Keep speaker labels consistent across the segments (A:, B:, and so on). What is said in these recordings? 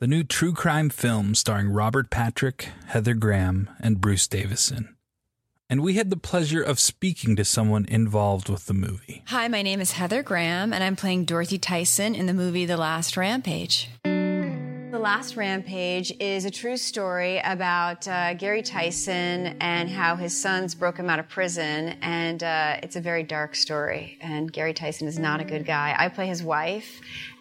A: the new true crime film starring Robert Patrick, Heather Graham, and Bruce Davison. And we had the pleasure of speaking to someone involved with the movie.
B: Hi, my name is Heather Graham, and I'm playing Dorothy Tyson in the movie The Last Rampage. The Last Rampage is a true story about uh, Gary Tyson and how his sons broke him out of prison. And uh, it's a very dark story. And Gary Tyson is not a good guy. I play his wife,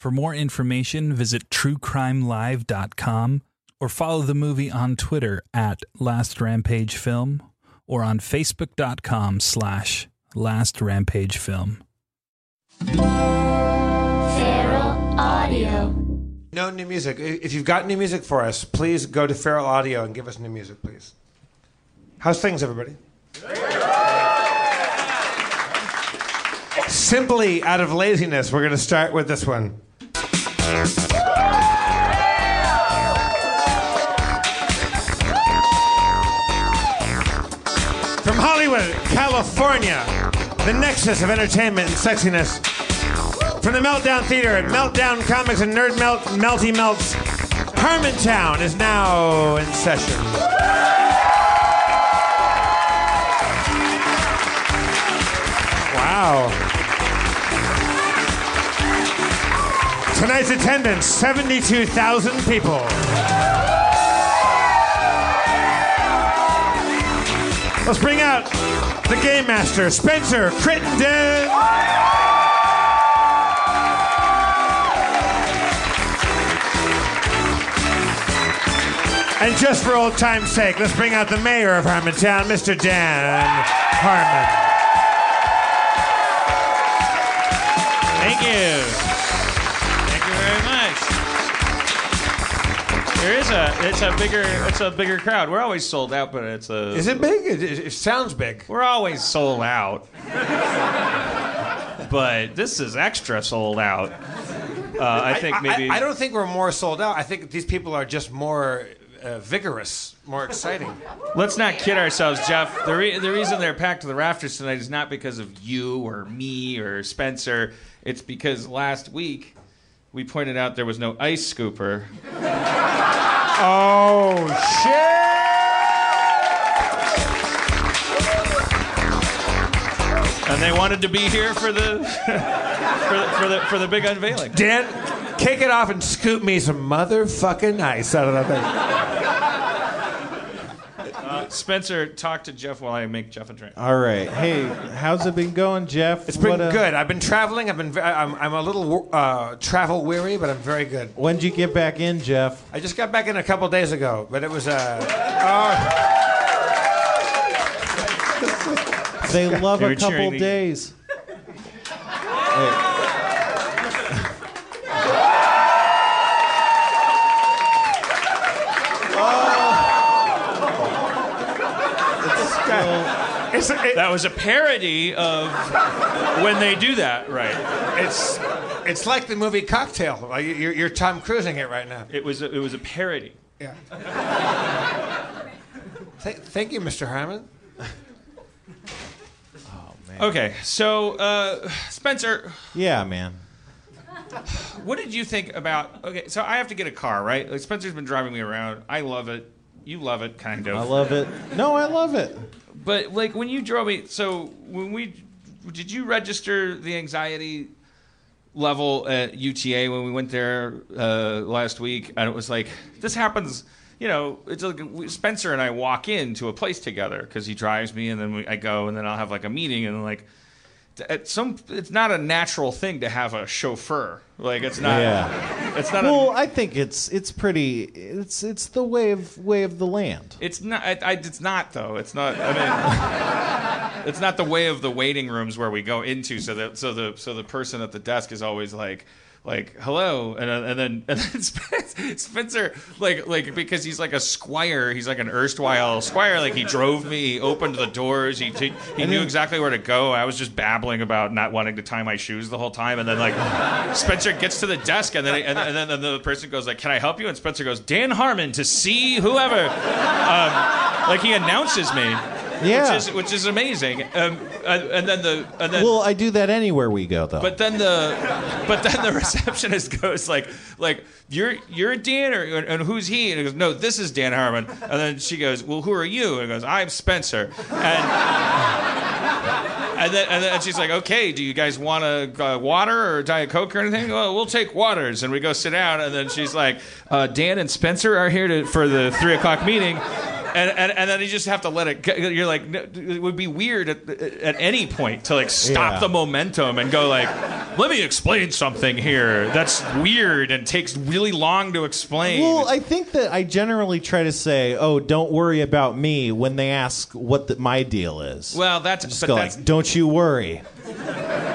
A: For more information, visit truecrimelive.com or follow the movie on Twitter at Last Rampage Film or on facebook.com slash Last Rampage Film.
C: Feral Audio.
D: No new music. If you've got new music for us, please go to Feral Audio and give us new music, please. How's things, everybody? Simply out of laziness, we're going to start with this one. From Hollywood, California, the nexus of entertainment and sexiness. From the Meltdown Theater at Meltdown Comics and Nerd Melt Melty Melts, Harmontown is now in session. Wow.
E: Tonight's attendance 72,000 people. Let's bring out the game master, Spencer Crittenden. And just for old time's sake, let's bring out the mayor of Harmontown, Mr. Dan Harmon.
F: Thank you. There is a it's a bigger it's a bigger crowd. We're always sold out, but it's a
E: Is it big? It, it, sounds big.
F: we're always sold out. but this is extra sold out. Uh, I think maybe
E: I, I don't think we're more sold out. I think these people are just more uh, vigorous, more exciting.
F: Let's not kid ourselves, Jeff. The, re- the reason they're packed to the rafters tonight is not because of you or me or Spencer. It's because last week we pointed out there was no ice scooper.
E: Oh shit!
F: and they wanted to be here for the for the, for the, for the big unveiling.
E: Dan, kick it off and scoop me some motherfucking ice out of that thing.
F: Spencer, talk to Jeff while I make Jeff a drink.
G: All right. Hey, how's it been going, Jeff?
E: It's been
G: What, uh,
E: good. I've been traveling. I've been. ve- I'm, I'm a little uh, travel weary, but I'm very good.
G: When'd you get back in, Jeff?
E: I just got back in a couple days ago, but it was uh,
G: They love
F: They
G: a
F: were cheering
G: couple
F: the-
G: days.
E: it's it,
F: That was a parody of when they do that, right?
E: it's it's like the movie Cocktail. You're, you're Tom Cruising it right now.
F: It was a, it was a parody.
E: Yeah. Th- thank you, Mr. Harmon. Oh man.
F: Okay, so uh, Spencer,
G: Yeah, man.
F: what did you think about? Okay, so I have to get a car, right? Like Spencer's been driving me around. I love it. You love it, kind of.
G: I love it. No, I love it.
F: But like when you drove me, so when we did you register the anxiety level at UTA when we went there uh, last week? And it was like this happens. You know, it's like Spencer and I walk into a place together because he drives me, and then we, I go, and then I'll have like a meeting, and like at some, it's not a natural thing to have a chauffeur. Like it's not.
G: Yeah.
F: It's not.
G: Well,
F: a,
G: I think it's it's pretty. It's it's the way of way of the land.
F: It's not. I, I, it's not though. It's not. I mean, it's not the way of the waiting rooms where we go into. So that so the so the person at the desk is always like like hello, and uh, and then and then Spen- Spencer like like because he's like a squire. He's like an erstwhile squire. Like he drove me. He opened the doors. He he, he knew exactly where to go. I was just babbling about not wanting to tie my shoes the whole time, and then like Spencer gets to the desk, and then and, and then and the person goes like, "Can I help you?" And Spencer goes, "Dan Harmon to see whoever." Um, like he announces me,
G: Yeah.
F: which is which is amazing. Um, and, and then the and then
G: Well, I do that anywhere we go, though.
F: but then the but then the receptionist goes like like you're you're Dan or and who's he? And he goes no this is Dan Harmon. And then she goes well who are you? And he goes I'm Spencer. And and then and then she's like okay do you guys want a uh, water or diet coke or anything? Well we'll take waters. And we go sit down. And then she's like uh, Dan and Spencer are here to for the three o'clock meeting. And, and, and then you just have to let it. go. You're like, no, it would be weird at, at any point to like stop
G: Yeah.
F: the momentum and go like, let me explain something here that's weird and takes really long to explain.
G: Well, I think that I generally try to say, "Oh, don't worry about me" when they ask what the, my deal is.
F: well, that's
G: just
F: but
G: go
F: that's
G: like, "Don't you worry."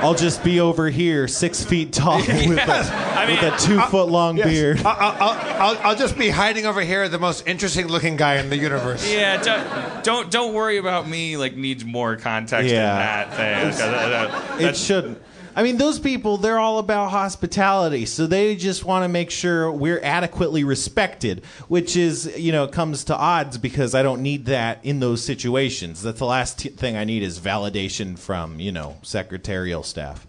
G: I'll just be over here, six feet tall, with, a,
F: mean,
G: with a two foot long
E: Yes.
G: beard.
E: I'll, I'll, I'll, I'll just be hiding over here, the most interesting looking guy in the universe.
F: yeah. Don't, don't don't worry about me. Like needs more context
G: Yeah.
F: than that thing. that- that-
G: It shouldn't. I mean, those people, they're all about hospitality. So they just want to make sure we're adequately respected, which is, you know, comes to odds because I don't need that in those situations. That's the last t- thing I need is validation from, you know, secretarial staff.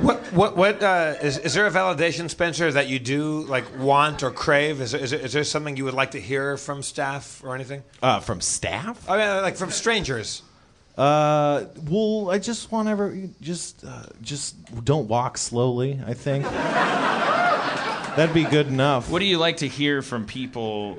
E: What what what uh, is is there a validation, Spencer, that you do like want or crave? Is there, is there, is there something you would like to hear from staff or anything?
G: Uh, from staff?
E: I mean, like from strangers.
G: Uh, well, I just want ever just uh, just don't walk slowly. I think that'd be good enough.
F: What do you like to hear from people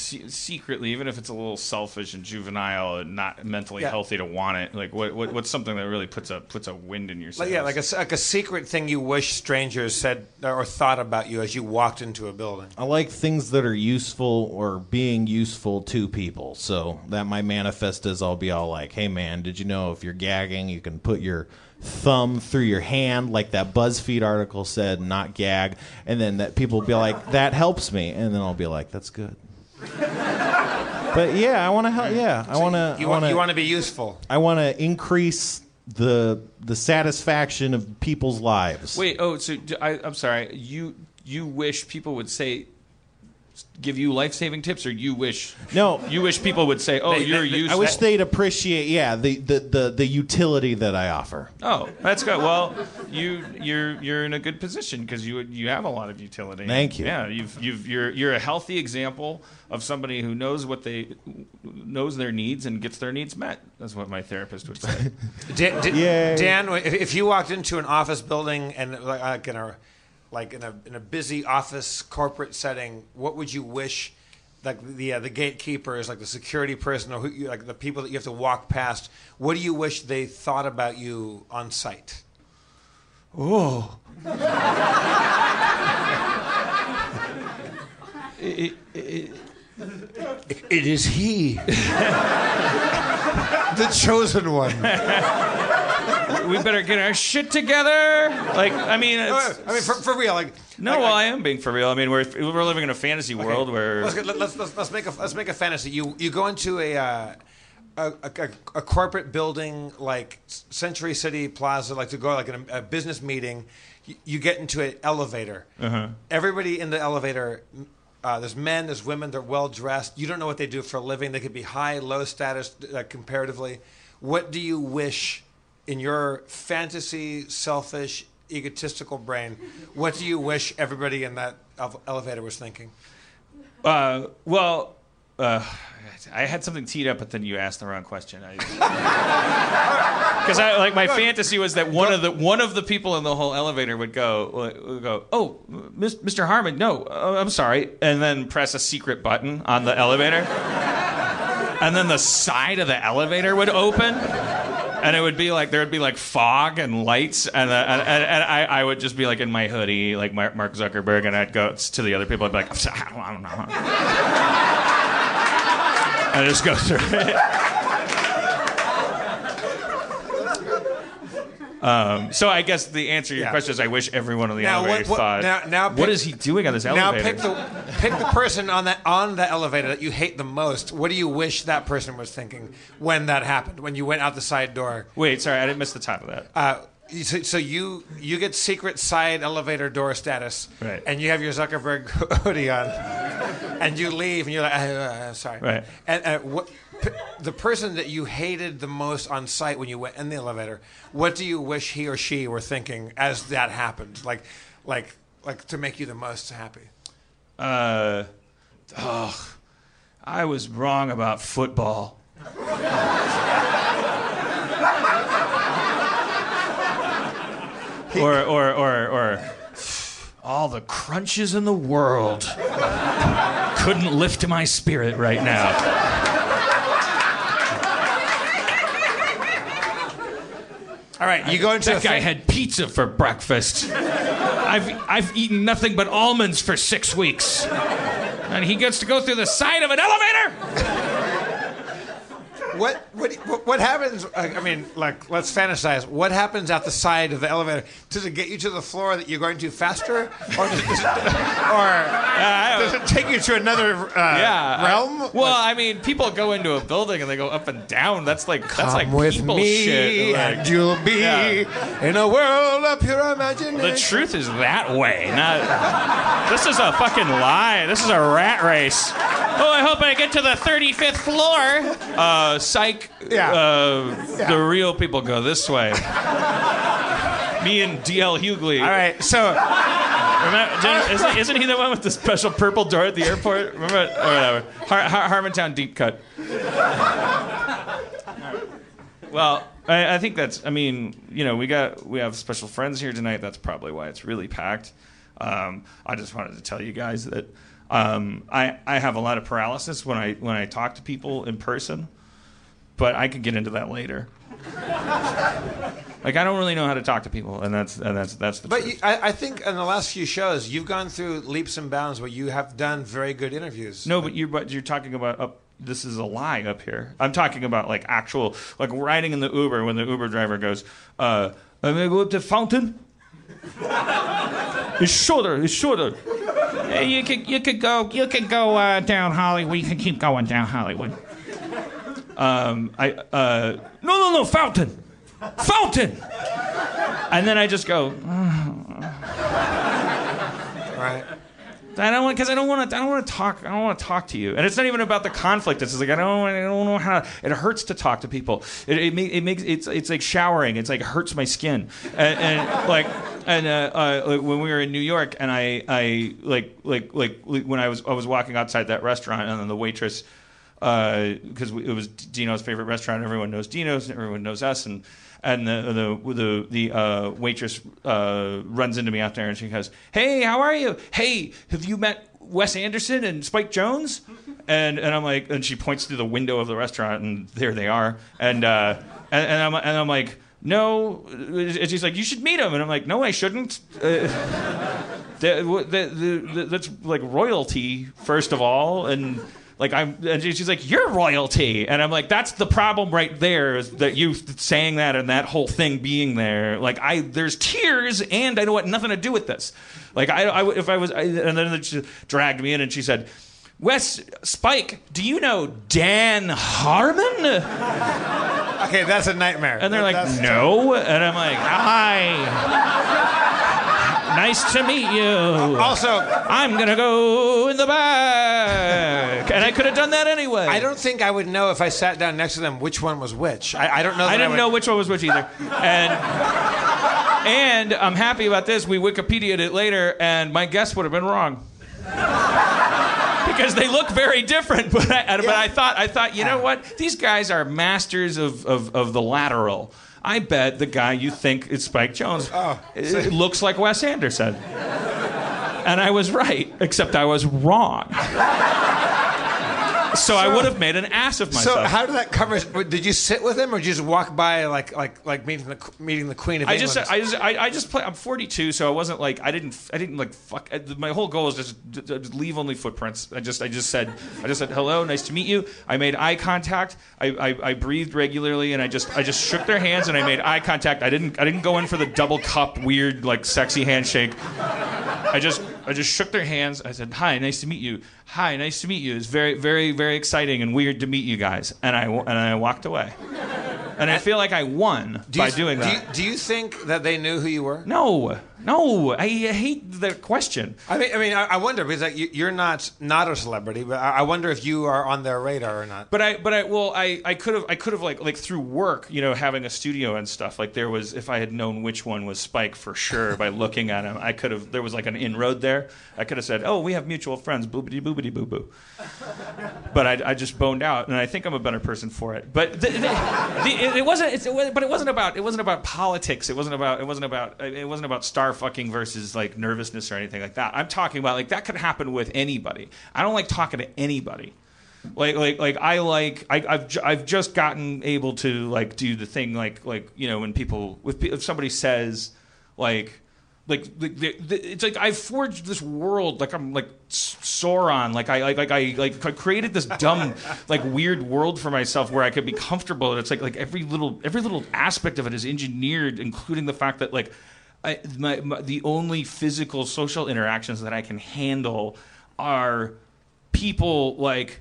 F: se- secretly, even if it's a little selfish and juvenile and not mentally
E: Yeah.
F: healthy to want it? Like, what, what what's something that really puts a puts a wind in your sails?
E: Like, yeah, like a, like a secret thing you wish strangers said or thought about you as you walked into a building.
G: I like things that are useful or being useful to people. So that might manifest as I'll be all like, "Hey, man, did you know if you're gagging, you can put your thumb through your hand, like that BuzzFeed article said, not gag." And then that people will be like, "That helps me," and then I'll be like, "That's good." but yeah, I want to help. Yeah, I want to.
E: You want
G: want
E: you want
G: to.
E: to be useful.
G: I want to increase the the satisfaction of people's lives.
F: Wait, oh, so I'm sorry. You you wish people would say, give you life saving tips, or you wish
G: No.
F: you wish people would say, oh,
E: They-
F: you're
E: they-
F: useful.
G: I wish they'd appreciate, yeah, the, the, the, the utility that I offer.
F: Oh, that's good. Well, you you're you're in a good position because you you have a lot of utility.
G: Thank you.
F: Yeah, you've you've you're you're a healthy example of somebody who knows what they knows their needs and gets their needs met. That's what my therapist would say.
E: Dan, Dan, if, if you walked into an office building and like, like in a like in a in a busy office corporate setting, what would you wish? Like the uh, the gatekeepers, like the security person, or who, you- like the people that you have to walk past. What do you wish they thought about you on site?
F: oh. it, it,
E: It is he, the chosen one.
F: We better get our shit together. Like, I mean, it's,
E: I mean, for, for real, like
F: no,
E: like,
F: well,
E: like-
F: I am being for real. I mean, we're we're living in a fantasy world where
E: Let's, let's, let's, let's make a let's make a fantasy. You you go into a uh, a, a, a corporate building like Century City Plaza, like to go like in a, a business meeting. You, you get into an elevator. Everybody in the elevator. Uh, there's men, there's women. They're well dressed. You don't know what they do for a living. They could be high, low status, uh, comparatively. What do you wish in your fantasy, selfish, egotistical brain? What do you wish everybody in that elevator was thinking?
F: Uh, well, uh, I had something teed up, but then you asked the wrong question. Because I, like my fantasy was that one of the one of the people in the whole elevator would go would go, oh, Mr. Harmon, no, uh, I'm sorry, and then press a secret button on the elevator, and then the side of the elevator would open. And it would be like there would be like fog and lights, and uh, and, and, and I, I would just be like in my hoodie, like Mark Zuckerberg, and I'd go to the other people. I'd be like, I don't know. I just go through it. Um, so I guess the answer to your
E: Yeah.
F: question is I wish everyone on the
E: Now,
F: elevator
E: what- what-
F: thought,
E: now- now
F: what
E: pick-
F: is he doing on this elevator?
E: Now pick the pick the person on that on the elevator that you hate the most. What do you wish that person was thinking when that happened? When you went out the side door?
F: Wait, sorry, I didn't miss the top of that.
E: Uh, so, so you you get secret side elevator door status,
F: Right.
E: and you have your Zuckerberg hoodie on, and you leave, and you're like, uh, uh, sorry,
F: Right.
E: And uh, what p- the person that you hated the most on site when you went in the elevator, what do you wish he or she were thinking as that happened? Like, like, like to make you the most happy.
F: Uh, oh, I was wrong about football. Or, or, or, or, all the crunches in the world couldn't lift my spirit right now.
E: All right, you go into
F: That guy
E: fa-
F: had pizza for breakfast. I've, I've eaten nothing but almonds for six weeks. And he gets to go through the side of an elevator?
E: What what what- what happens? I I mean, like, let's fantasize. What happens at the side of the elevator? Does it get you to the floor that you're going to faster, or does, does it, or does it take you to another uh,
F: Yeah.
E: realm?
F: I- well, I mean, people go into a building and they go up and down. That's like that's like
E: with
F: people
E: me,
F: shit. Like,
E: and you'll be
F: Yeah.
E: in a world of pure imagination.
F: the truth is that way. Not this is a fucking lie. This is a rat race. Oh, I hope I get to the 35th floor. Uh, psych.
E: Yeah.
F: Uh, The real people go this way. Me and DL Hughley.
E: All right, so
F: Remember, Jen- isn't, isn't he the one with the special purple door at the airport? Remember? Or whatever. Har- Har- Harmontown deep cut. Well, I, I think that's. I mean, you know, we got we have special friends here tonight. That's probably why it's really packed. Um, I just wanted to tell you guys that um, I I have a lot of paralysis when I when I talk to people in person, but I could get into that later. like I don't really know how to talk to people, and that's and that's that's the.
E: But you, I, I think in the last few shows, you've gone through leaps and bounds where you have done very good interviews.
F: No, but you're but you're talking about up. This is a lie up here. I'm talking about like actual like riding in the Uber when the Uber driver goes, uh, "I'm gonna go up to Fountain." it's shorter. It's shorter.
H: You could you could go you could go uh, down Hollywood. You can keep going down Hollywood.
F: Um, I uh, no no no Fountain, Fountain. And then I just go.
E: Right.
F: I don't want because I don't want to. I don't want to talk. I don't want to talk to you. And it's not even about the conflict. It's just like I don't. I don't know how. It hurts to talk to people. It, it, it makes it's it's like showering. It's like hurts my skin. And, and like and uh, uh, like when we were in New York, and I I like like like when I was I was walking outside that restaurant, and then the waitress because it was Dino's favorite restaurant. Everyone knows Dino's, and everyone knows us, and and the the the, the uh, waitress uh, runs into me out there, and she goes, "Hey, how are you? Hey, have you met Wes Anderson and Spike Jonze?" And and I'm like, and she points through the window of the restaurant, and there they are, and uh, and, and I'm and I'm like. No, and she's like, you should meet him, and I'm like, no, I shouldn't. Uh, that's like royalty, first of all, and like I'm, and she's like, "You're royalty," and I'm like, "That's the problem right there. Is that you saying that and that whole thing being there? Like, I there's tears, and I don't want nothing to do with this. Like, I, I if I was, I, and then she dragged me in, and she said. Wes Spike, do you know Dan Harmon?
E: Okay, that's a nightmare.
F: And they're like,
E: That's-
F: no. And I'm like, hi. Nice to meet you.
E: Also,
F: I'm going to go in the back. And I could have done that anyway.
E: I don't think I would know if I sat down next to them which one was which. I, I don't know. That
F: I didn't
E: would-
F: know which one was which either. And and I'm happy about this. We Wikipedia'd it later, and my guess would have been wrong. because they look very different, but I, but I thought I thought you know ah. what these guys are masters of, of, of the lateral. I bet the guy you think is Spike Jonze oh. it looks like Wes Anderson, and I was right, except I was wrong. So, I would have made an ass of myself.
E: So how did that cover? Did you sit with him, or did you just walk by like like like meeting the meeting the Queen of
F: I
E: England?
F: just, I just, I, I just play. I'm 42, so I wasn't like, I didn't, I didn't like fuck. I- My whole goal is just, to just leave only footprints. I just, I just said, I just said hello, nice to meet you. I made eye contact. I, I, I breathed regularly, and I just, I just shook their hands, and I made eye contact. I didn't, I didn't go in for the double cup, weird, like sexy handshake. I just, I just shook their hands. I said, "Hi, nice to meet you. Hi, nice to meet you. It's very, very, very exciting and weird to meet you guys." And I, and I walked away. And I feel like I won
E: Do you-
F: by doing
E: do
F: that.
E: You, do you think that they knew who you were?
F: No, no, I hate the question.
E: I mean, I mean, I, wonder because like, you're not not a celebrity, but I, wonder if you are on their radar or not.
F: But I, but I, well, I, I could have, I could have like, like through work, you know, having a studio and stuff. Like there was, if I had known which one was Spike for sure by looking at him, I could have. There was like an inroad there. I could have said, "Oh, we have mutual friends." Boobity boobity boo boo. But I, I just boned out, and I think I'm a better person for it. But the, the, the, it, it wasn't. It's, it but it wasn't about. It wasn't about politics. It wasn't about. It wasn't about. It wasn't about star fucking versus like nervousness or anything like that. I'm talking about like that could happen with anybody. I don't like talking to anybody. Like like like I like I, I've ju- I've just gotten able to like do the thing like like you know when people with pe- if somebody says like like the, the, the, it's like I've forged this world like I'm like Sauron like I like like I like I created this dumb like weird world for myself where I could be comfortable and it's like like every little every little aspect of it is engineered including the fact that like I, my, my the only physical social interactions that I can handle are people like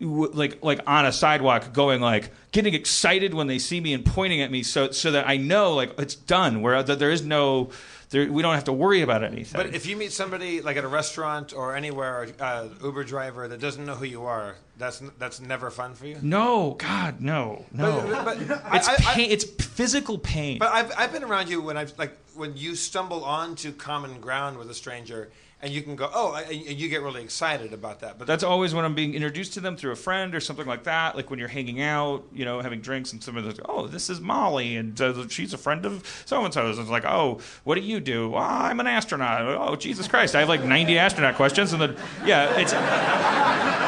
F: like like on a sidewalk going like getting excited when they see me and pointing at me so so that I know like it's done where there is no there, we don't have to worry about anything.
E: But if you meet somebody like at a restaurant or anywhere, uh, Uber driver that doesn't know who you are, that's that's never fun for you.
F: no, God, no, no.
E: But, but
F: it's
E: I- I-
F: pain. it's physical pain.
E: But I've, I've been around you when I've like when you stumble onto common ground with a stranger and you can go, oh, and you get really excited about that. But
F: That's always when I'm being introduced to them through a friend or something like that. Like when you're hanging out, you know, having drinks, and someone's like, "Oh, this is Molly, and uh, she's a friend of so and so." It's like, "Oh, what do you do?" "Oh, I'm an astronaut." "Oh, Jesus Christ, I have like 90 astronaut questions, and then yeah, it's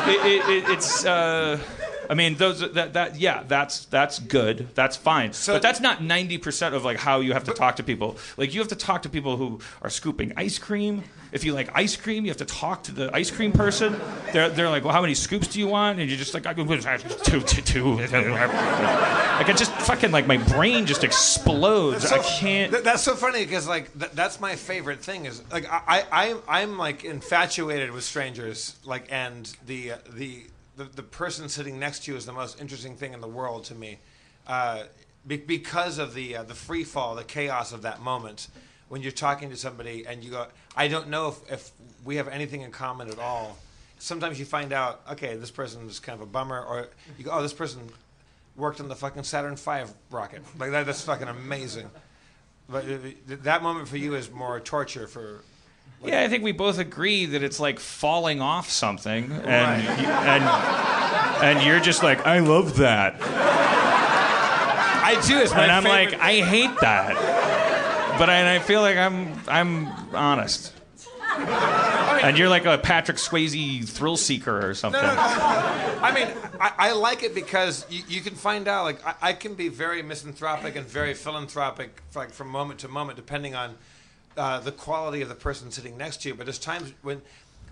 F: it, it, it, it's. Uh, I mean, those that that yeah, that's that's good, that's fine, but that's not 90 percent of like how you have to talk to people. Like you have to talk to people who are scooping ice cream. If you like ice cream, you have to talk to the ice cream person. They're, they're like, well, how many scoops do you want? And you're just like, I can two, two, two. Like it just fucking like my brain just explodes.
E: So-
F: I can't.
E: th- that's so funny because like th- that's my favorite thing is like I I I- I'm like infatuated with strangers like and the uh, the the, the person sitting next to you is the most interesting thing in the world to me, uh, be- because of the uh, the free fall, the chaos of that moment when you're talking to somebody and you go, I don't know if, if we have anything in common at all. Sometimes you find out, okay, this person is kind of a bummer, or you go, oh, this person worked on the fucking Saturn V rocket. Like that, that's fucking amazing. But uh, that moment for you is more torture for.
F: Yeah, I think we both agree that it's like falling off something, and
E: Right.
F: you- and and you're just like, I love that,
E: I do. It's my
F: and I'm
E: favorite-
F: like, I hate that, but I, and I feel like I'm I'm honest, and you're like a Patrick Swayze thrill seeker or something.
E: I mean, I, I like it because you, you can find out. Like, I, I can be very misanthropic and very philanthropic, like from moment to moment, depending on uh, the quality of the person sitting next to you. But there's times when,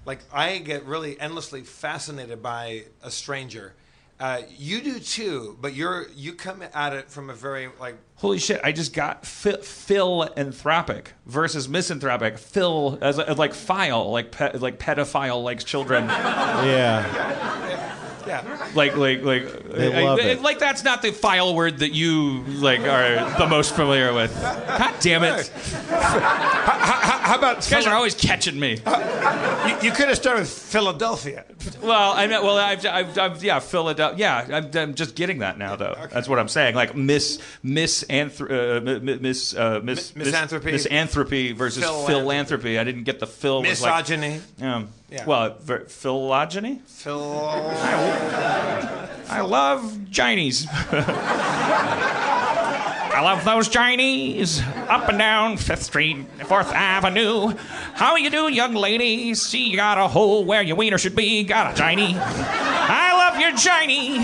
E: like, I get really endlessly fascinated by a stranger. Uh, you do too, but you're you come at it from a very like
F: Holy shit! I just got phi- philanthropic versus misanthropic. Phil as, a, as like file, like pe- like pedophile likes children.
G: Yeah.
E: yeah.
F: like like like
G: They
F: I-
G: love
F: I-
G: it.
F: like that's not the file word that you like are the most familiar with. God damn it!
E: How about
F: You guys are always catching me.
E: you, you could have started with Philadelphia.
F: Well, I mean, well, I've, I've, I've yeah, Philadelphia. Yeah, I'm, I'm just getting that now, though. That's what I'm saying. Like miss, miss, anthro- uh, mi- mi- miss, uh, miss,
E: misanthropy.
F: miss, misanthropy versus
E: Philanthropy.
F: philanthropy. I didn't get the phil. was like-
E: Misogyny.
F: um,
E: Yeah.
F: Well, ver- phylogeny.
E: Phil.
F: I love Chinese. I love those Chinese up and down Fifth Street, Fourth Avenue. How you do, young lady? See, you got a hole where your wiener should be. Got a Chinese. I love your Chinese,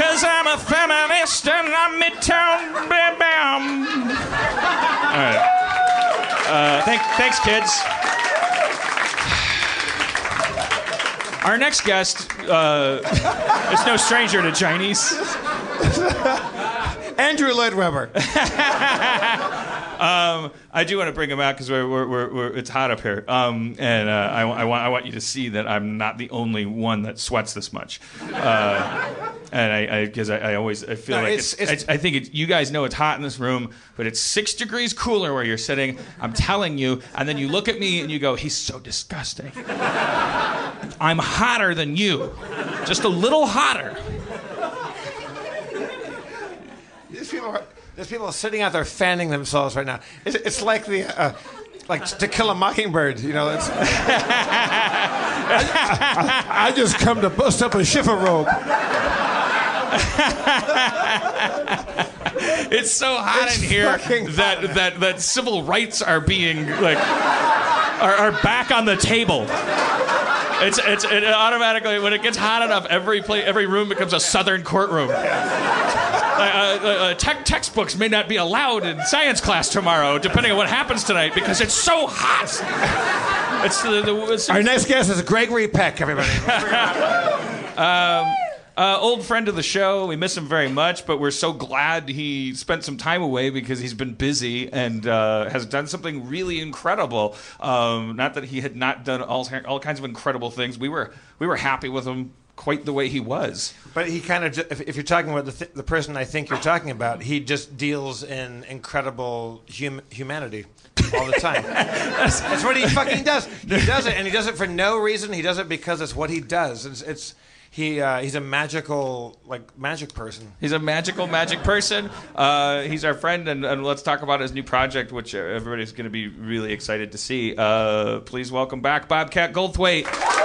F: cause I'm a feminist and I'm midtown. Bam, bam. All right. Uh, thank, thanks, kids. Our next guest uh, is no stranger to Chinese.
E: Andrew Lloyd Webber.
F: Um, I do want to bring him out because we're, we're, we're, we're, it's hot up here, um, and uh, I, I want I want you to see that I'm not the only one that sweats this much. Uh, and I because I, I, always I feel
E: No,
F: like
E: it's-
F: it's,
E: it's-
F: I, I think it, you guys know it's hot in this room, but it's six degrees cooler where you're sitting. I'm telling you, and then you look at me and you go, "He's so disgusting." I'm hotter than you, just a little hotter.
E: These people are. There's people sitting out there fanning themselves right now. It's, it's like the, uh, like To Kill a Mockingbird. You know, it's. I, I- I just come to bust up a chifforobe.
F: It's so hot
E: It's
F: in here that, that that civil rights are being like are, are back on the table. It's it's it automatically when it gets hot enough, every play, every room becomes a southern courtroom. Uh, uh, uh, tech textbooks may not be allowed in science class tomorrow, depending on what happens tonight, because it's so hot. It's the, the it's,
E: Our next guest is Gregory Peck, everybody.
F: um, uh, old friend of the show. We miss him very much, but we're so glad he spent some time away because he's been busy and uh, has done something really incredible. Um, not that he had not done all, all kinds of incredible things. We were we were happy with him quite the way he was.
E: But he kind of, if, if you're talking about the, th- the person I think you're talking about, he just deals in incredible hum- humanity all the time. that's, that's what he fucking does. He does it, and he does it for no reason. He does it because it's what he does. It's, it's he uh, he's a magical like magic person.
F: He's a magical magic person. Uh, he's our friend, and, and let's talk about his new project, which everybody's going to be really excited to see. Uh, please welcome back Bobcat Goldthwait.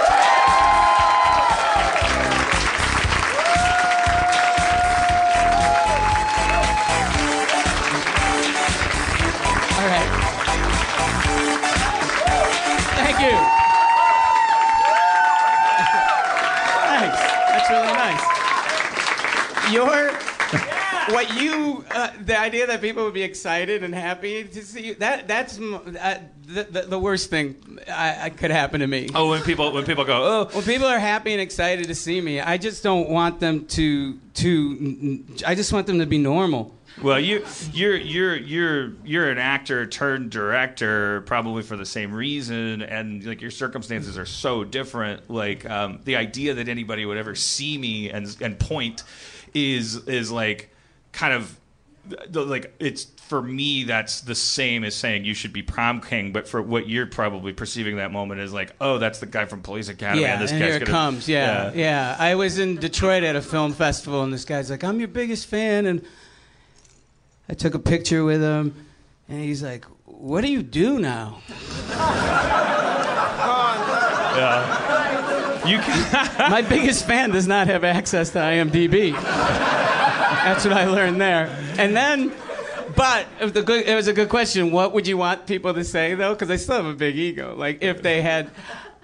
I: What you uh, the idea that people would be excited and happy to see you that that's uh, the, the, the worst thing I, I could happen to me.
F: Oh, when people when people go, oh,
I: When people are happy and excited to see me, I just don't want them to to. I just want them to be normal.
F: Well, you you're you're you're you're an actor turned director, probably for the same reason, and like your circumstances are so different. Like um, the idea that anybody would ever see me and and point is is like kind of like it's for me that's the same as saying you should be prom king but for what you're probably perceiving that moment is like oh that's the guy from police academy
I: yeah,
F: and this
I: and
F: guy's
I: here
F: gonna
I: comes. Yeah, yeah, I was in Detroit at a film festival, and this guy's like, "I'm your biggest fan," and I took a picture with him, and he's like, "What do you do now?"
F: yeah you can
I: My biggest fan does not have access to IMDb. That's what I learned there. And then, but it was, a good, it was a good question. What would you want people to say though? Because I still have a big ego. Like if they had,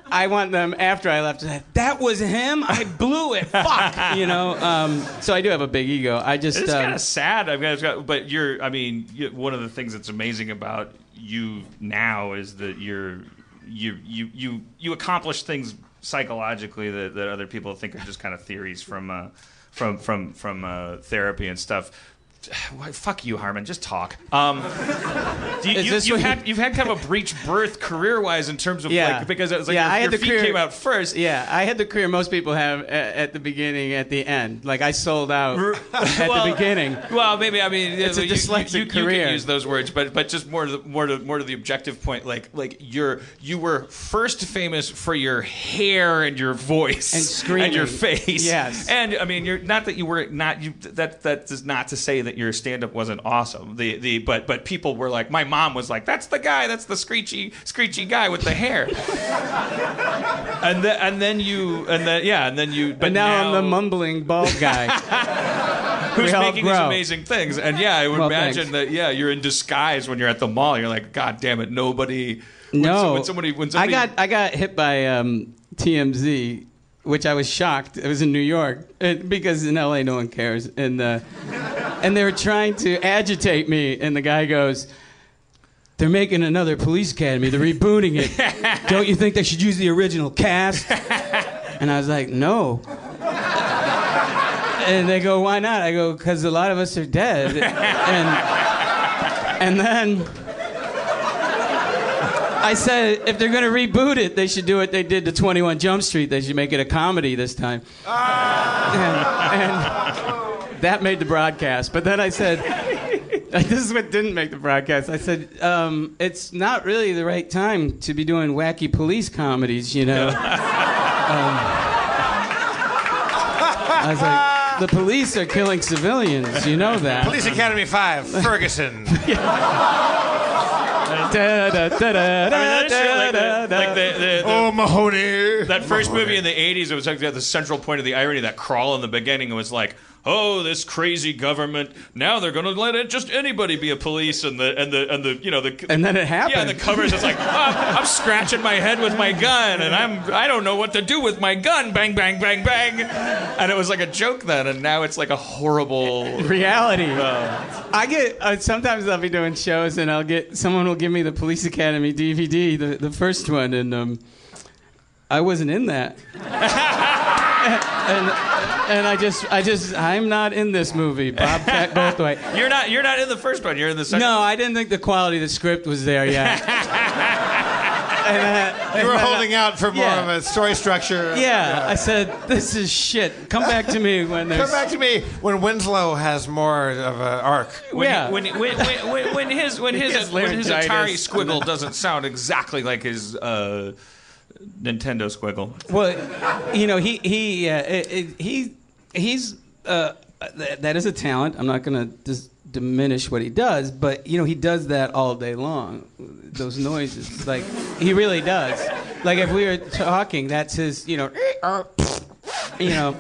I: I want them after I left to say, "That was him. I blew it. Fuck." You know. Um, so I do have a big ego. I just.
F: It's
I: um,
F: kind of sad. I mean, it's got, but you're. I mean, one of the things that's amazing about you now is that you're you you you you accomplish things psychologically that, that other people think are just kind of theories from uh, from from from uh, therapy and stuff. Why, fuck you, Harmon. Just talk. Um, do you, you,
I: have
F: had you've had kind of a breech birth career wise in terms of
I: Yeah.
F: like because it was like
I: Yeah,
F: your,
I: I had
F: your
I: the
F: feet
I: career-
F: came out first.
I: Yeah, I had the career most people have at, at the beginning, at the end. Like I sold out at
F: Well,
I: the beginning.
F: Well, maybe I mean
I: It's a
F: you, you-
I: dyslexic
F: you, you,
I: career.
F: can use those words, but but just more to the, more to more to the objective point. Like like you're you were first famous for your hair and your voice
I: And screaming.
F: and your face.
I: Yes.
F: and I mean you're not that you were not you that that is not to say that your stand up wasn't awesome. The the but but people were like my mom was like that's the guy that's the screechy screechy guy with the hair. and then and then you and then yeah and then you but
I: But now, I'm the mumbling bald guy.
F: who's making these amazing things. And yeah, I would
I: Well,
F: imagine
I: thanks.
F: that yeah, you're in disguise when you're at the mall. You're like, God damn it, nobody. When,
I: no,
F: so- when somebody when
I: I got I got hit by um, TMZ, which I was shocked. It was in New York because in LA no one cares, and uh, and they were trying to agitate me, and the guy goes. They're making another police academy. They're rebooting it. Don't you think they should use the original cast? And I was like, no. And they go, why not? I go, because a lot of us are dead. And and then I said, if they're going to reboot it, they should do what they did to 21 Jump Street. They should make it a comedy this time. Ah. And, and oh. That made the broadcast. But then I said, this is what didn't make the broadcast. I said, um, it's not really the right time to be doing wacky police comedies, you know? Um, I was like, the police are killing civilians. You know that.
E: Police Academy 5, Ferguson. Oh, Mahoney.
F: that first movie in the 80s, it was like the central point of the irony, that crawl in the beginning. Was like, oh, this crazy government. Now they're going to let it just anybody be a police, and the and the and the you know the
I: And then it happened.
F: Yeah, the covers. It's like oh, I'm scratching my head with my gun, and I'm I don't know what to do with my gun. Bang, bang, bang, bang. And it was like a joke then, and now it's like a horrible.
I: reality. I get uh, sometimes I'll be doing shows and I'll get someone will give me the Police Academy DVD, the the first one, and um, I wasn't in that. and and I just I just I'm not in this movie. Bobcat Goldthwait.
F: You're not you're not in the first one. You're in the second.
I: No, I didn't think the quality of the script was there yet. and, uh,
E: You were
I: and, uh,
E: holding out for more
I: yeah.
E: of a story structure.
I: Yeah, I said this is shit. Come back to me when there's.
E: Come back to me when Winslow has more of an arc.
F: When,
I: Yeah.
F: when, when, when, when, when his when his
I: has
F: when his. Atari squiggle doesn't sound exactly like his uh, Nintendo squiggle.
I: Well, you know, he he uh, it, it- he he's uh, th- that is a talent. I'm not going to dis- diminish what he does, but you know, he does that all day long. Those noises, like he really does. Like if we were talking, that's his. You know, you know.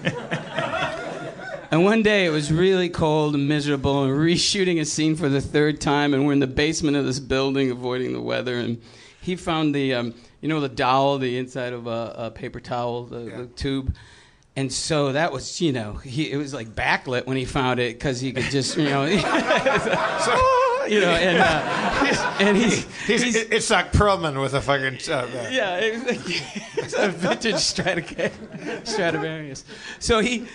I: And one day it was really cold and miserable, and reshooting a scene for the third time, and we're in the basement of this building, avoiding the weather. And he found the, um, you know, the dowel, the inside of a, a paper towel, the, the tube. And so that was, you know, he, it was like backlit when he found it because he could just, you know, you know, and uh, and he's,
E: He's, it's like Perlman with a fucking. Uh,
I: yeah, it was like, it's a vintage Stradivarius. So he,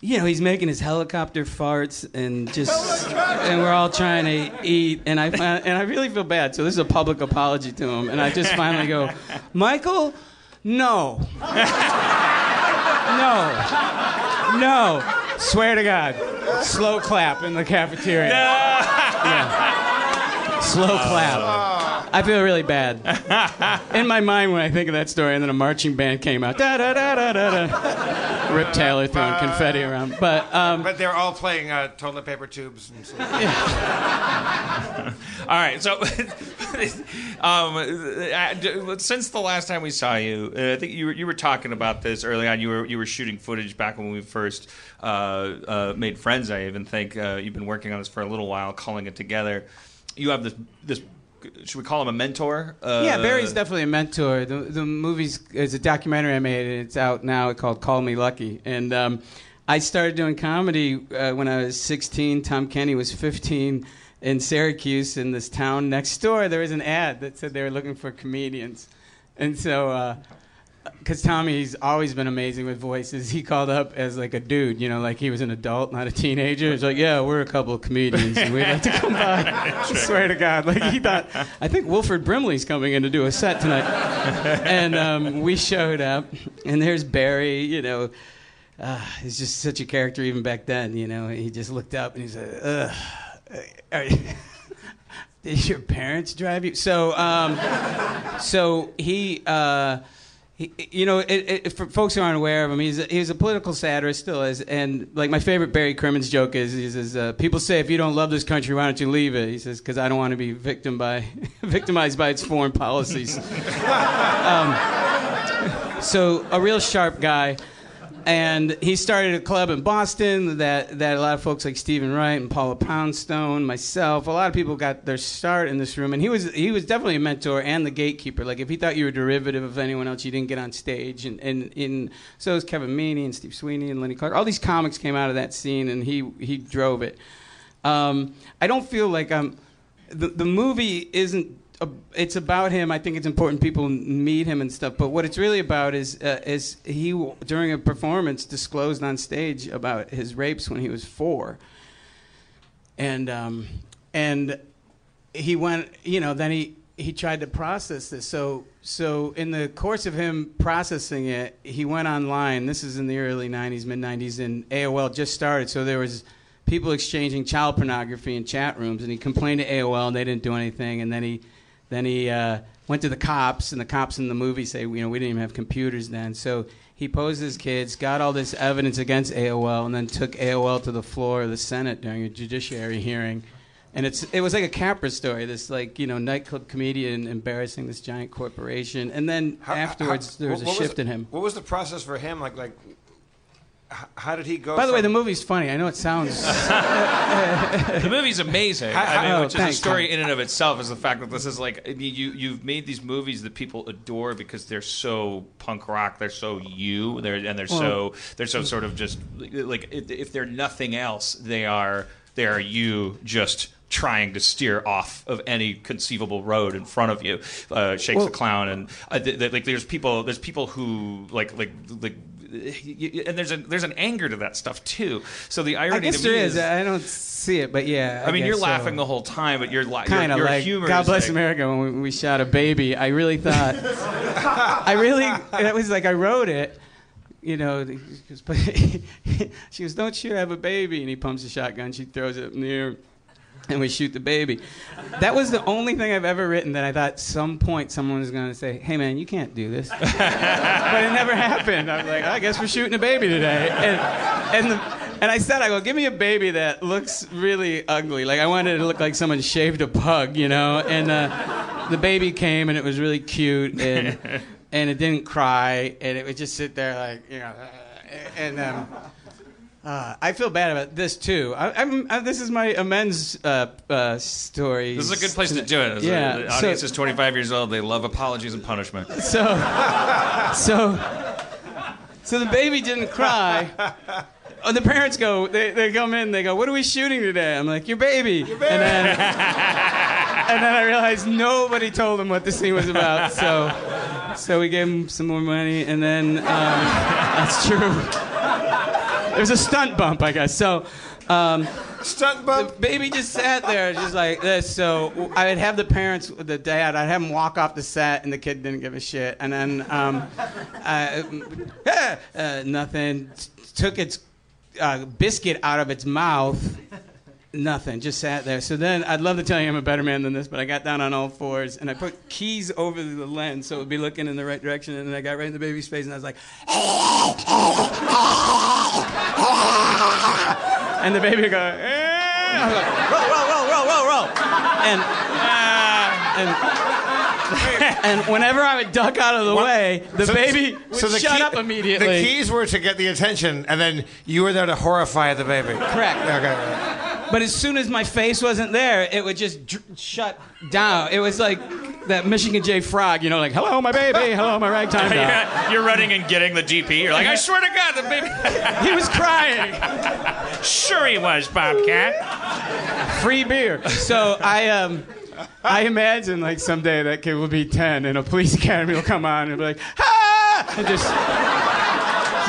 I: you know, he's making his helicopter farts and just, and we're all trying to eat, and I and I really feel bad. So this is a public apology to him, and I just finally go, Michael, no, no, no, swear to God, slow clap in the cafeteria. Yeah. Slow clap. Oh. I feel really bad. In my mind, when I think of that story, and then a marching band came out, da da da da da da. Rip Taylor throwing confetti around, but um,
E: but they're all playing uh, toilet paper tubes. And so.
F: All right, so um, uh, since the last time we saw you, uh, I think you were, you were talking about this early on. You were you were shooting footage back when we first uh, uh, made friends. I even think uh, you've been working on this for a little while, calling it together. You have this this. Should we call him a mentor? Uh,
I: yeah, Barry's definitely a mentor. The the movie's is a documentary I made, and it's out now called Call Me Lucky. And um, I started doing comedy uh, when I was 16. Tom Kenny was 15. In Syracuse, in this town next door, there was an ad that said they were looking for comedians, and so. Because Tommy's always been amazing with voices. He called up as like a dude, you know, like he was an adult, not a teenager. He's like, "Yeah, we're a couple of comedians, and we'd like to come by." I swear to God, like he thought, I think Wilford Brimley's coming in to do a set tonight, and um, we showed up, and there's Barry, you know. Uh, he's just such a character even back then, you know. He just looked up and he's like, "Ugh, did your parents drive you?" So, um, so he, uh, he you know, it, it, for folks who aren't aware of him, he's a, he's a political satirist, still is. And like my favorite Barry Crimmins joke is, he says, uh, "People say if you don't love this country, why don't you leave it?" He says, "Because I don't want to be victim by victimized by its foreign policies." um, so a real sharp guy. And he started a club in Boston that, that a lot of folks like Steven Wright and Paula Poundstone, myself, a lot of people got their start in this room. And he was he was definitely a mentor and the gatekeeper. Like if he thought you were derivative of anyone else, you didn't get on stage. And and, and so was Kevin Meaney and Steve Sweeney and Lenny Clarke. All these comics came out of that scene, and he he drove it. Um, I don't feel like I'm. The the movie isn't it's about him. I think it's important people meet him and stuff. But what it's really about is uh, is he during a performance disclosed on stage about his rapes when he was four, and um, and he went. You know, then he he tried to process this. So so in the course of him processing it, he went online. This is in the early '90s, mid '90s, and AOL just started. So there was people exchanging child pornography in chat rooms, and he complained to AOL, and they didn't do anything. And then he then he uh, went to the cops, and the cops in the movie say, you know, we didn't even have computers then. So he posed his kids, got all this evidence against AOL, and then took AOL to the floor of the Senate during a judiciary hearing. And it's it was like a Capra story, this like you know nightclub comedian embarrassing this giant corporation, and then
E: How-
I: afterwards
E: how-
I: there was a shift
E: the-
I: in him.
E: What was the process for him? Like, like, how did he go?
I: By the way, the movie's funny. I know it sounds.
F: the movie's amazing.
E: How-
F: I mean,
I: how-
F: which is a story
I: Tom.
F: in and of itself. Is the fact that this is like you you've made these movies that people adore because they're so punk rock. They're so you. They're and they're so they're so sort of just like if if they're nothing else, they are they are you just trying to steer off of any conceivable road in front of you. Uh, Shakes the clown and uh, th- th- like there's people there's people who like like like. And there's a there's an anger to that stuff too. So the irony
I: I guess
F: to
I: there
F: me
I: is. I don't see it, but yeah.
F: I mean, you're
I: guess so.
F: laughing the whole time, but you're li-
I: kind of like
F: humor.
I: God bless
F: like-
I: America when we, we shot a baby. I really thought, I really, it was like I wrote it. You know, he goes, but she goes, "Don't shoot, I have a baby," and he pumps a shotgun. She throws it in the air. and we shoot the baby. That was the only thing I've ever written that I thought some point someone was going to say, "Hey man, you can't do this," but it never happened. I was like, I guess we're shooting a baby today, and and the, and I said, I go, give me a baby that looks really ugly. Like I wanted it to look like someone shaved a pug, you know. And uh, the baby came, and it was really cute, and and it didn't cry, and it would just sit there like, you know, and. Um, uh, I feel bad about this too. I, I'm, I, this is my amends uh, uh, story.
F: This is a good place to do it.
I: Yeah,
F: The
I: so-
F: audience is 25 years old. They love apologies and punishment.
I: So, so, so the baby didn't cry. Oh, the parents go. They, they come in. They go, "What are we shooting today?" I'm like, "Your baby." And then, and then I realized nobody told them what the scene was about. So, so we gave him some more money, and then um, that's true. It was a stunt bump, I guess. So. Um,
E: stunt bump.
I: The baby just sat there, just like this. So I would have the parents, the dad, I'd have him walk off the set, and the kid didn't give a shit. And then um, uh, uh, nothing. Took its uh, biscuit out of its mouth. Nothing, just sat there. So then, I'd love to tell you I'm a better man than this, but I got down on all fours and I put keys over the lens so it would be looking in the right direction. And then I got right in the baby's face and I was like, and the baby go, eh. Like, roll, roll, roll, roll, roll, roll. And, uh, and, and whenever I would duck out of the way, the
E: So-
I: baby would
E: so the
I: shut
E: key-
I: up immediately.
E: The keys were to get the attention, and then you were there to horrify the baby.
I: Correct.
E: Okay.
I: But as soon as my face wasn't there, it would just dr- shut down. It was like that Michigan J Frog, you know, like, hello, my baby, hello, my ragtime doll.
F: you're, you're running and getting the GP. You're like, I swear to God, the baby.
I: he was crying.
F: Sure, he was, Bobcat.
I: Free beer. So I um. I imagine like someday that kid will be 10 and a police academy will come on and be like, ah! And just,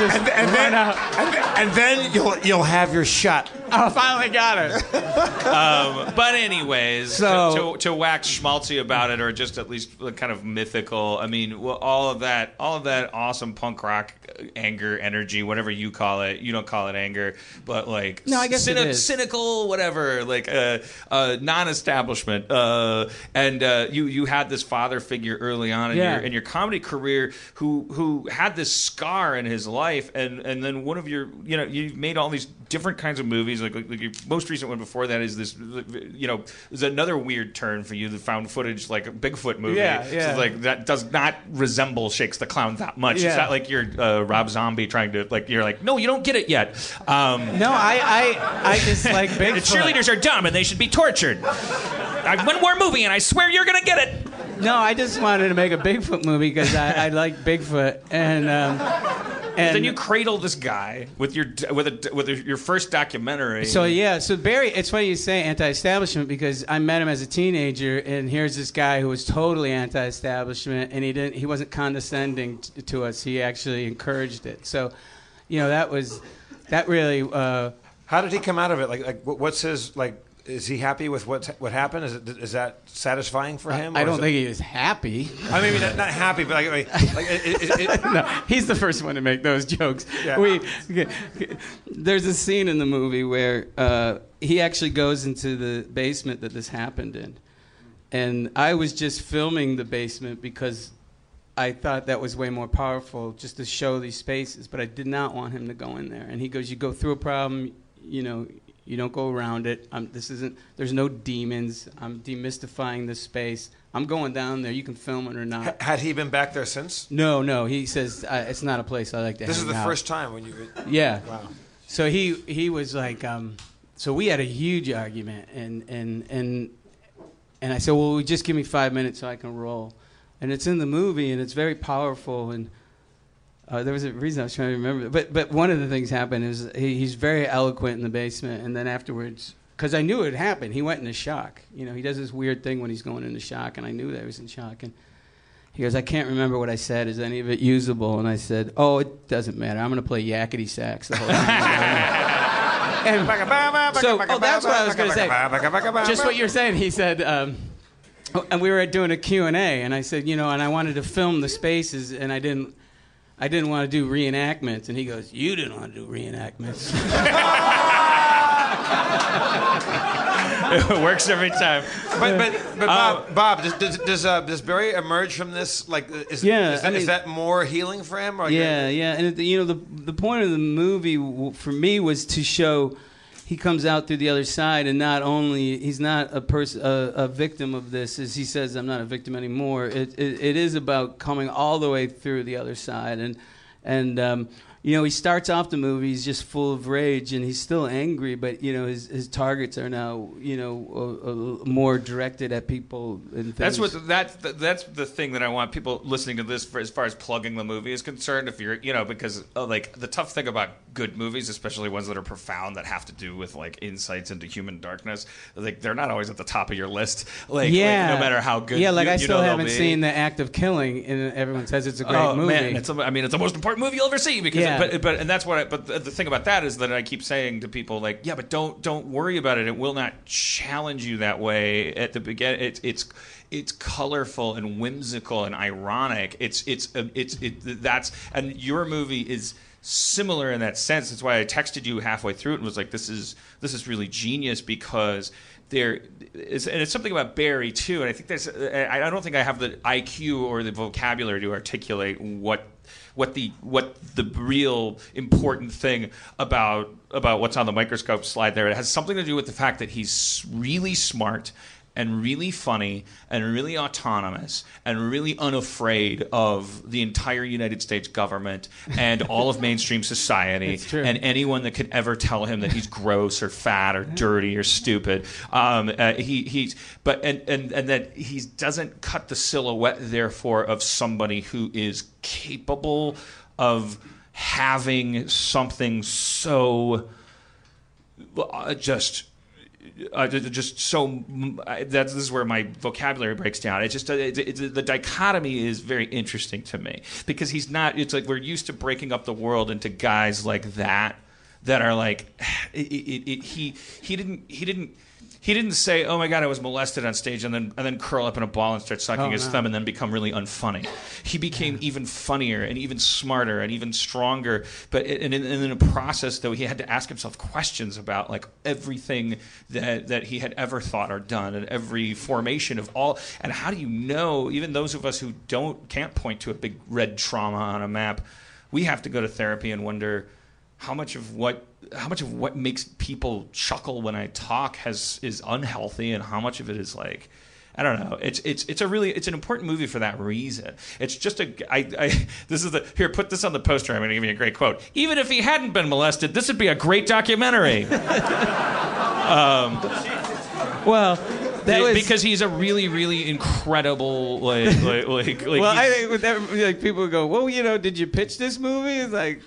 I: just
E: And, and
I: run
E: then,
I: out.
E: and, and then you'll you'll have your shot.
I: I finally got it.
F: Um, but anyways,
I: So-
F: to, to, to wax schmaltzy about it, or just at least kind of mythical. I mean, well, all of that, all of that awesome punk rock uh, anger, energy, whatever you call it. You don't call it anger, but like
I: No, I guess it is.
F: cynical, whatever, like uh, uh, non-establishment. Uh, and uh, you you had this father figure early on in
I: Yeah.
F: your in your comedy career who who had this scar in his life, and and then one of your you know you've made all these different kinds of movies. Like, like your most recent one before that is this you know is another weird turn for you, the found footage like a Bigfoot movie.
I: Yeah, yeah.
F: it's like that does not resemble Shakes the Clown that much.
I: Yeah.
F: It's not like you're uh, Rob Zombie trying to like you're like no you don't get it yet. Um,
I: No, I, I, I just like Bigfoot.
F: the cheerleaders are dumb and they should be tortured. I, one more movie and I swear you're gonna get it.
I: No, I just wanted to make a Bigfoot movie because I, I like Bigfoot, and um, and
F: then you cradle this guy with your with a with your first documentary.
I: So yeah, so Barry, it's funny you say anti-establishment because I met him as a teenager, and here's this guy who was totally anti-establishment, and he didn't, he wasn't condescending t- to us. He actually encouraged it. So, you know, that was that really. Uh,
E: How did he come out of it? Like, like what's his like? Is he happy with what what happened? Is it is that satisfying for him?
I: I
E: or
I: don't
E: is it-
I: think he was happy.
E: I mean, not, not happy, but like, like, it, it,
I: no, he's the first one to make those jokes.
E: Yeah.
I: We, there's a scene in the movie where uh, he actually goes into the basement that this happened in, and I was just filming the basement because I thought that was way more powerful just to show these spaces, but I did not want him to go in there. And he goes, "You go through a problem, you know." You don't go around it. i this isn't. There's no demons. I'm demystifying this space. I'm going down there. You can film it or not.
E: had he been back there since?
I: No, no. He says uh, it's not a place I like to.
E: This is the
I: out."
E: first time when you.
I: Yeah.
E: Wow.
I: So he he was like, um, so we had a huge argument, and and and and I said, well, just give me five minutes so I can roll, and it's in the movie, and it's very powerful, and. Uh, there was a reason I was trying to remember, but but one of the things happened is he, he's very eloquent in the basement, and then afterwards, because I knew it had happened, he went into shock. You know, he does this weird thing when he's going into shock, and I knew that he was in shock. And he goes, I can't remember what I said. Is any of it usable? And I said, Oh, it doesn't matter. I'm going to play yakety sax the whole time. and so, oh, that's what I was going to say. Just what you're saying. He said, um, oh, and we were doing a Q&A, and I said, you know, and I wanted to film the spaces, and I didn't. I didn't want to do reenactments, and he goes, "You didn't want to do reenactments."
F: it works every time.
E: But but, but Bob, Bob, does does does, uh, does Barry emerge from this like is
I: Yeah,
E: is that,
I: I mean-
E: is that more healing for him? Or
I: yeah, yeah, and you know the the point of the movie for me was to show he comes out through the other side, and not only he's not a person a, a victim of this, as he says, I'm not a victim anymore. It, it it is about coming all the way through the other side, and and um, you know he starts off the movie he's just full of rage, and he's still angry, but you know his his targets are now you know uh, uh, more directed at people and things.
F: That's what that's the, that's the thing that I want people listening to this for as far as plugging the movie is concerned. If you're you know because uh, like the tough thing about good movies, especially ones that are profound that have to do with like insights into human darkness, like they're not always at the top of your list. Like, like,
I: yeah,
F: no matter how good.
I: Yeah, like
F: you,
I: I
F: you
I: still
F: know
I: haven't seen the act of killing, and everyone says it's a great
F: oh,
I: movie.
F: Man, it's a, I mean, it's the most important movie you'll ever see because,
I: Yeah.
F: But, but, and that's what. I, but the, the thing about that is that I keep saying to people like, yeah, but don't don't worry about it. It will not challenge you that way at the beginning. It's it's it's colorful and whimsical and ironic. It's it's um, it's it, that's and your movie is similar in that sense. That's why I texted you halfway through it and was like, this is this is really genius because there is, and it's something about Barry too. And I think I I don't think I have the IQ or the vocabulary to articulate what what the what the real important thing about about what's on the microscope slide there. It has something to do with the fact that he's really smart and really funny and really autonomous and really unafraid of the entire United States government and all of mainstream society and anyone that could ever tell him that he's gross or fat or dirty or stupid. Um, uh, he he's but and and and that he doesn't cut the silhouette therefore of somebody who is capable of having something so uh, just uh, just so that's this is where my vocabulary breaks down. It's just uh, the dichotomy is very interesting to me because he's not. It's like we're used to breaking up the world into guys like that that are like it, it, it, he he didn't he didn't. He didn't say, "Oh my God, I was molested on stage," and then and then curl up in a ball and start sucking
I: Oh,
F: his
I: no.
F: thumb, and then become really unfunny. He became even funnier and even smarter and even stronger. But it- and in, and in a process, though, he had to ask himself questions about like everything that that he had ever thought or done, and every formation of all. And how do you know? Even those of us who don't can't point to a big red trauma on a map, we have to go to therapy and wonder how much of what how much of what makes people chuckle when I talk has is unhealthy and how much of it is like I don't know. It's it's it's a really it's an important movie for that reason. It's just a I, I this is the here put this on the poster. I'm going to give you a great quote. Even if he hadn't been molested, this would be a great documentary. um,
I: well, that was
F: because he's a really really incredible like like like, like
I: well, I think with that, like people go, well, you know, did you pitch this movie? It's like,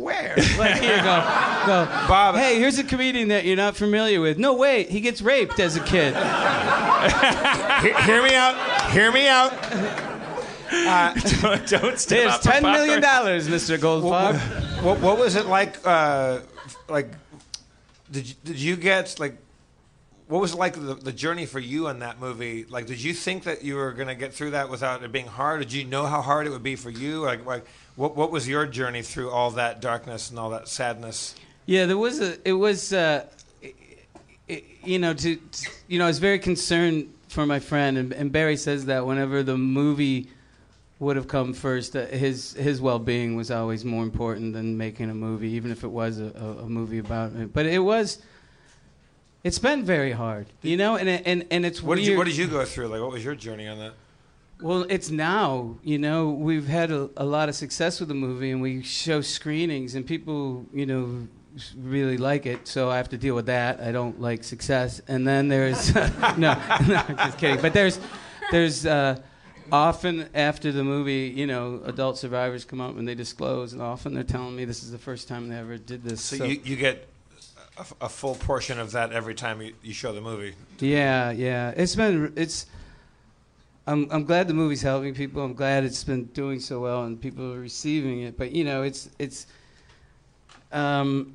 I: where? Like here, go, go, Bob. Hey, here's a comedian that you're not familiar with. No, wait, he gets raped as a kid.
E: Hear, hear me out. Hear me out. Uh,
F: don't, don't step
I: There's ten million dollars, Mr. Goldfarb.
E: what, what was it like? Uh, like, did you, did you get like? What was it like the, the journey for you on that movie? Like, did you think that you were going to get through that without it being hard? Did you know how hard it would be for you? Like, like what what was your journey through all that darkness and all that sadness?
I: Yeah, there was a. It was, uh, i- i- you know, to, to- you know, I was very concerned for my friend, and, and Barry says that whenever the movie would have come first, that his his well being was always more important than making a movie, even if it was a, a, a movie about it. But it was. It's been very hard, you know, and and and it's
E: What did
I: weird.
E: you What did you go through? Like, what was your journey on that?
I: Well, it's now. You know, we've had a, a lot of success with the movie, and we show screenings, and people, you know, really like it. So I have to deal with that. I don't like success. And then there's no, no, I'm just kidding. But there's there's uh, often after the movie, you know, adult survivors come up and they disclose, and often they're telling me this is the first time they ever did this.
E: So, you, you get a, a full portion of that every time you, you show the movie.
I: Yeah, yeah. It's been it's. I'm I'm glad the movie's helping people. I'm glad it's been doing so well and people are receiving it. But you know, it's it's. Um,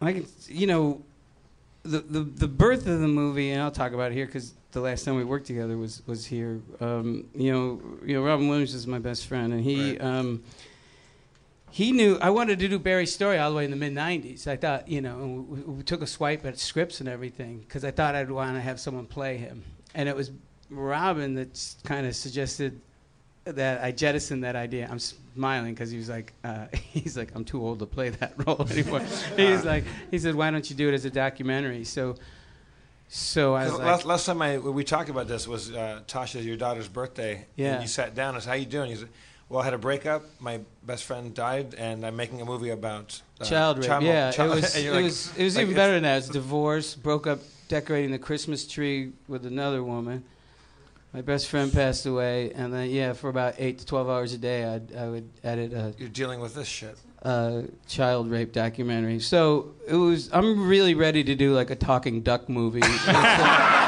I: I can you know, the the the birth of the movie, and I'll talk about it here because the last time we worked together was was here. Um, you know, you know, Robin Williams is my best friend, and he. Um, he knew I wanted to do Barry's story all the way in the mid '90s. I thought, you know, we, we took a swipe at scripts and everything because I thought I'd want to have someone play him, and it was Robin that kind of suggested that I jettisoned that idea. I'm smiling because he was like, uh, he's like, I'm too old to play that role anymore. he's like, he said, why don't you do it as a documentary? So, so I was
E: last,
I: like,
E: last time I we talked about this was uh, Tasha, your daughter's birthday.
I: Yeah.
E: And you sat down and said, "How you doing?" He said, "Well, I had a breakup. My best friend died, and I'm making a movie about uh,
I: child rape. yeah,
E: child-
I: it was. It
E: like-
I: was. It was
E: like,
I: even better than that. It was divorce, broke up, decorating the Christmas tree with another woman. My best friend passed away, and then yeah, for about eight to twelve hours a day, I'd, I would edit a
E: You're dealing with this shit.
I: uh, child rape documentary. So it was. I'm really ready to do like a talking duck movie.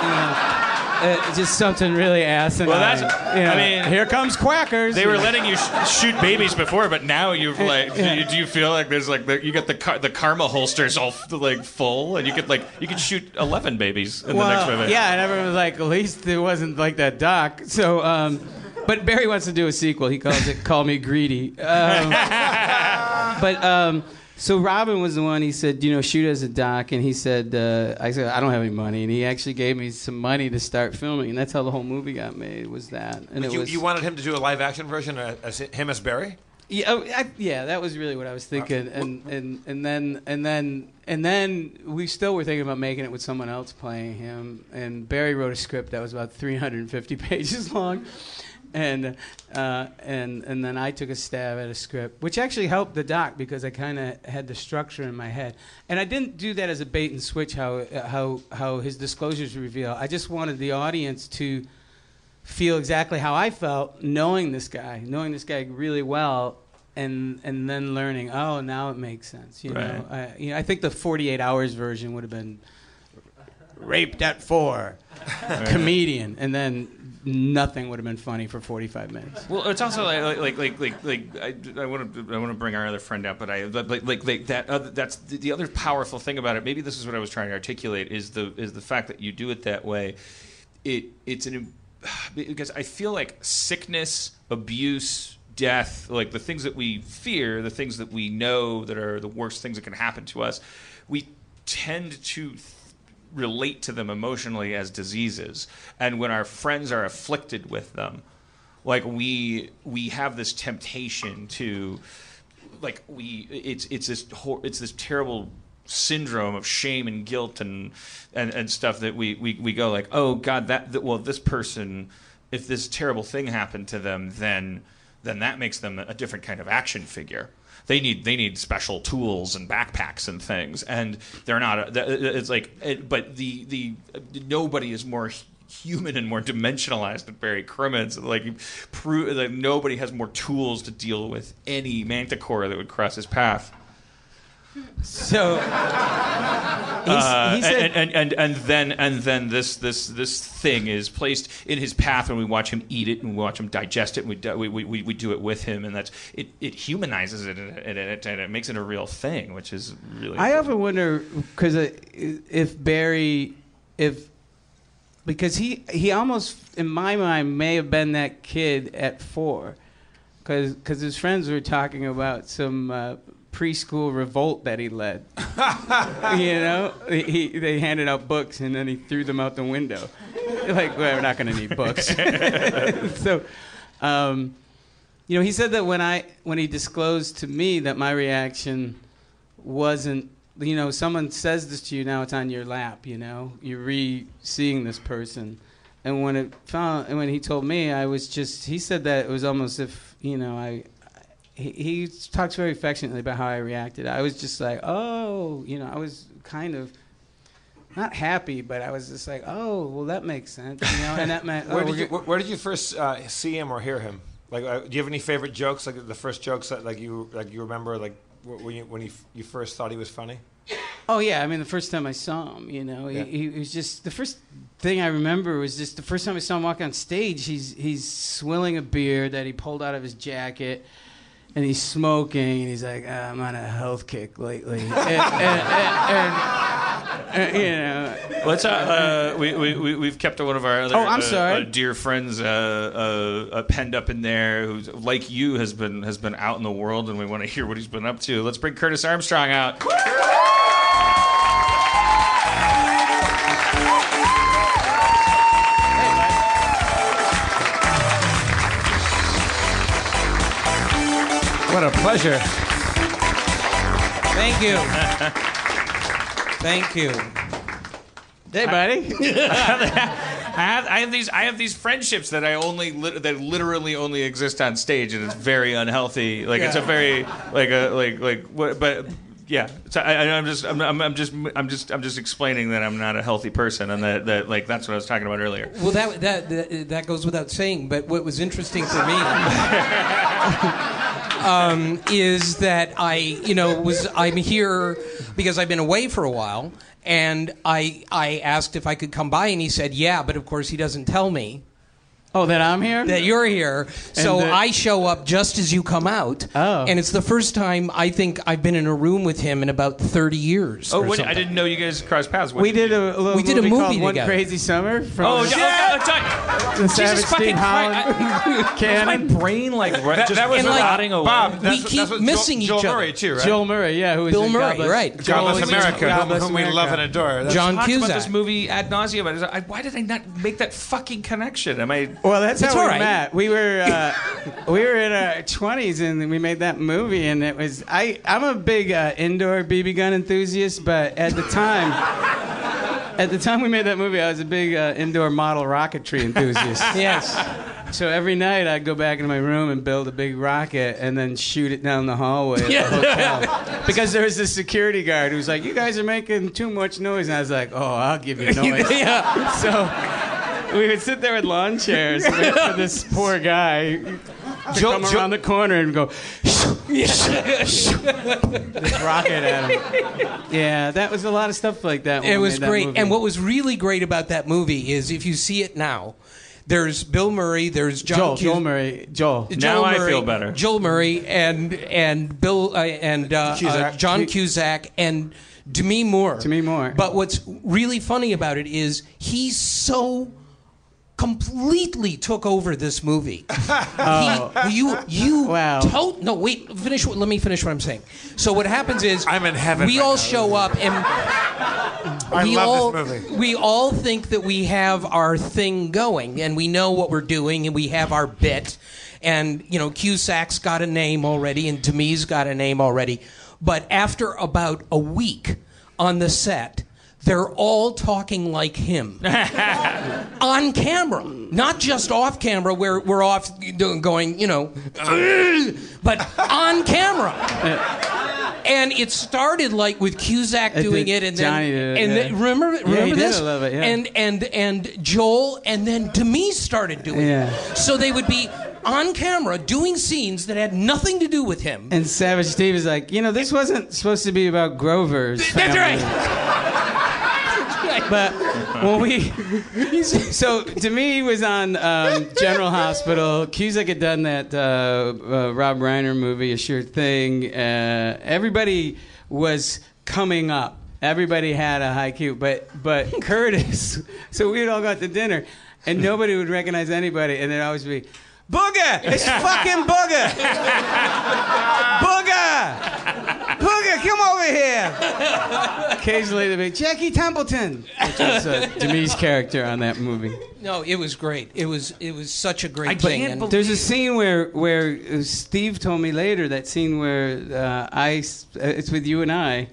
I: You know, uh, just something really asinine.
F: Well, that's-
I: you know,
F: I mean,
I: here comes quackers.
F: They were letting you sh- shoot babies before, but now you've like.
I: Yeah.
F: Do, you, do you feel like there's like the, you got the car, the karma holsters all f- like full, and you could like you could shoot eleven babies in the next
I: Well,
F: movie?
I: Yeah, and everyone was like, at least it wasn't like that doc. So, um, but Barry wants to do a sequel. He calls it "Call Me Greedy." Um, but um, so Robin was the one. He said, you know, shoot as a doc, and he said, uh, I said, I don't have any money, and he actually gave me some money to start filming, and that's how the whole movie got made. Was that? And
E: you,
I: was
E: you wanted him to do a live action version as him as Barry?
I: yeah, oh, I, yeah, that was really what I was thinking, and, and and then and then and then we still were thinking about making it with someone else playing him. And Barry wrote a script that was about 350 pages long, and uh, and and then I took a stab at a script, which actually helped the doc because I kind of had the structure in my head, and I didn't do that as a bait and switch. How how how his disclosures reveal. I just wanted the audience to feel exactly how I felt knowing this guy, knowing this guy really well, and and then learning. Oh, now it makes sense. You know, I, you know, I think the 48 hours version would have been raped at four, comedian, and then nothing would have been funny for 45 minutes.
F: Well, it's also like like like like like I, want to I want to bring our other friend up, but I like like, like that other, that's the, the other powerful thing about it. Maybe this is what I was trying to articulate is the is the fact that you do it that way. It it's an because I feel like sickness, abuse, death, like the things that we fear, the things that we know that are the worst things that can happen to us, we tend to relate to them emotionally as diseases. And when our friends are afflicted with them, like we we have this temptation to like we it's it's this hor- it's this terrible syndrome of shame and guilt and and, and stuff that we, we we go like oh god that, that well this person if this terrible thing happened to them then then that makes them a different kind of action figure they need they need special tools and backpacks and things and they're not uh, uh, it's like it, but the the nobody is more human and more dimensionalized than Barry Crimmins. Like, prove that nobody has more tools to deal with any manticore that would cross his path.
I: So
F: Uh,
I: he said-
F: and, and, and and then and then this this this thing is placed in his path when we watch him eat it and we watch him digest it. And we do, we, we, we do it with him and that's it, it humanizes it and it, and it it makes it a real thing which is really
I: I often wonder because if Barry, if because he he almost in my mind may have been that kid at four, because his friends were talking about some uh, preschool revolt that he led. you know, he they handed out books and then he threw them out the window. like well, we're not going to need books. so. Um, you know, he said that when I when he disclosed to me that my reaction wasn't you know someone says this to you now it's on your lap you know you're re-seeing this person and when it found and when he told me i was just he said that it was almost if you know i he, he talks very affectionately about how i reacted i was just like oh you know i was kind of not happy but i was just like oh well that makes sense you know and that meant oh,
E: where,
I: we're
E: did you, where, where did you first uh, see him or hear him? Like, uh, do you have any favorite jokes? Like the first jokes that like you like you remember like when you when you, you first thought he was funny?
I: Oh yeah, I mean the first time I saw him, you know,
E: Yeah.
I: he, he was just the first thing I remember was just the first time I saw him walk on stage. He's he's swilling a beer that he pulled out of his jacket, and he's smoking, and he's like, "Ah, "I'm on a health kick lately," and, and, and, and, you know.
F: Let's. Uh, uh, we, we, we, we've kept one of our other
I: Oh, I'm
F: uh,
I: sorry.
F: uh, dear friends uh, uh, uh, penned up in there, who, like you has been has been out in the world, and we want to hear what he's been up to. Let's bring Curtis Armstrong out.
J: What a pleasure. Thank you. Thank you.
I: Hey, buddy.
F: I have, I have these I have these friendships that I only lit- that literally only exist on stage, and it's very unhealthy. Like it's a very like a like like what, but. Yeah, so I, I'm just, I'm, I'm, I'm just, I'm just, I'm just explaining that I'm not a healthy person, and that, that, like, that's what I was talking about earlier.
J: Well, that, that that that goes without saying. But what was interesting for me um, is that I, you know, was I'm here because I've been away for a while, and I I asked if I could come by, and he said yeah, but of course he doesn't tell me.
I: Oh, that I'm here?
J: That you're here. So
I: that-
J: I show up just as you come out.
I: Oh.
J: And it's the first time I think I've been in a room with him in about 30 years.
F: Oh,
J: or
F: what, I didn't know you guys crossed paths. What
I: We
F: did
I: did a, a little
J: We did a
I: movie,
J: movie
I: called One. Crazy Summer from
F: Oh,
I: the,
F: yeah, oh, Doug,
I: the
F: Jesus
I: Savage
F: fucking Christ.
I: canon.
K: My brain like re-
E: That,
K: just
E: that was
J: like,
K: rotting away.
E: Bob. That's,
J: We keep
E: that's what
J: missing
E: Joel,
J: each
E: Joel
J: other.
E: Murray too, right?
I: Joel Murray, yeah, Who is was
J: Bill
I: in
J: Murray,
I: God Bless,
J: right.
E: God
I: Joel
E: bless America,
I: God
E: whom, we love and
I: America.
E: adore. That's-
J: John
F: talked about this movie ad nauseum. I was like, Why did I not make that fucking connection? Am I?
I: Well, that's
J: It's
I: how we
J: right.
I: met. We were uh, we were in our twenties and we made that movie, and it was I. I'm a big uh, indoor BB gun enthusiast, but at the time. At the time we made that movie, I was a big uh, indoor model rocketry enthusiast.
J: Yes.
I: So every night I'd go back into my room and build a big rocket and then shoot it down the hallway of the hotel. Because there was this security guard who was like, "You guys are making too much noise," and I was like, "Oh, I'll give you noise."
J: yeah.
I: So we would sit there with lawn chairs and wait for this poor guy to
E: Joel-
I: come
E: Joel-
I: around the corner and go this rocket at him. Yeah, that was a lot of stuff like that. when
J: It
I: we
J: was
I: made that
J: great.
I: movie.
J: And what was really great about that movie is if you see it now, there's Bill Murray, there's John
I: Joel,
J: Cus-
I: Joel Murray, Joel.
J: Joel
F: Now I
J: Murray,
F: feel better.
J: Joel Murray and and Bill uh, and uh, uh,
E: Cusack.
J: John Cusack and Demi Moore.
I: Demi Moore.
J: But what's really funny about it is he's so completely took over this movie. He, you you
I: Wow.
J: to- no wait finish what- let me finish what I'm saying. So what happens is
E: I'm in heaven
J: We
E: right
J: all
E: now.
J: show up and
E: I
J: we
E: love
J: all,
E: this movie.
J: We all think that we have our thing going and we know what we're doing and we have our bit. And, you know, Cusack's got a name already and Demi's got a name already. But after about a week on the set, they're all talking like him on camera, not just off camera where we're off going, you know, but on camera. And it started like with Cusack
I: It
J: doing
I: did.
J: it, and
I: Johnny
J: then
I: did it,
J: and
I: yeah.
J: then, remember
I: he
J: remember
I: did
J: this?
I: a little bit, yeah.
J: And and and Joel, and then Demi started doing
I: Yeah.
J: it. So they would be on camera doing scenes that had nothing to do with him.
I: And Savage Steve is like, you know, this wasn't supposed to be about Grover's.
J: That's right.
I: But when we, so to me, he was on um, General Hospital. Cusack had done that uh, uh, Rob Reiner movie, A Sure Thing. Uh, everybody was coming up. Everybody had a high Q, but but Curtis. So we'd all go to dinner, and nobody would recognize anybody, and there'd always be. Booger! It's fucking Booger! Booger! Booger, come over here! Occasionally there'd be Jackie Templeton, which was uh, Demi's character on that movie.
J: No, it was great. It was it was such a great
F: I
J: thing.
F: can't believe-
I: There's a scene where where uh, Steve told me later that scene where uh, I s- uh, it's with you and I.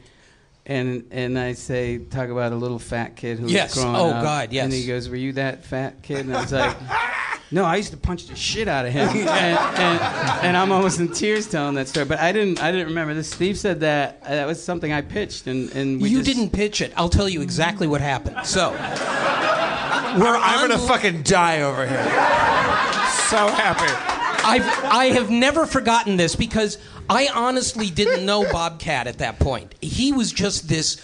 I: And and I say talk about a little fat kid who
J: Yes.
I: was growing
J: Oh,
I: up.
J: God, yes.
I: And he goes, "Were you that fat kid?" And I was like, "No, I used to punch the shit out of him." and, and, and I'm almost in tears telling that story. But I didn't I didn't remember this. Steve said that uh, that was something I pitched, and and we
J: you
I: just-
J: didn't pitch it. I'll tell you exactly what happened. So we're
E: I'm
J: on
E: gonna fucking die over here. So happy.
J: I've I have never forgotten this because I honestly didn't know Bobcat at that point. He was just this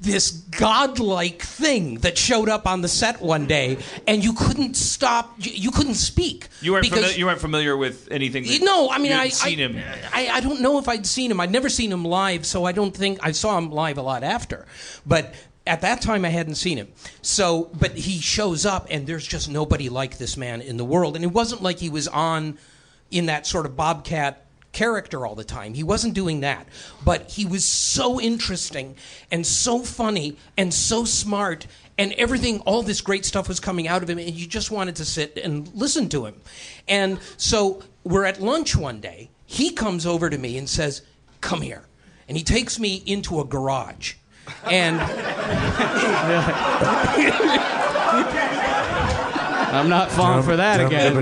J: this godlike thing that showed up on the set one day, and you couldn't stop. You, couldn't speak.
F: You weren't
J: because
F: familiar, you weren't familiar with anything. That
J: no, I mean, I,
F: seen
J: I,
F: him.
J: I, I don't know if I'd seen him. I'd never seen him live, so I don't think I saw him live a lot after. But at that time, I hadn't seen him. So, but he shows up, and there's just nobody like this man in the world. And it wasn't like he was on in that sort of Bobcat character all the time. He wasn't doing that. But he was so interesting and so funny and so smart and everything all this great stuff was coming out of him and you just wanted to sit and listen to him. And so we're at lunch one day. He comes over to me and says, "Come here." And he takes me into a garage. And
I: I'm not falling for that again.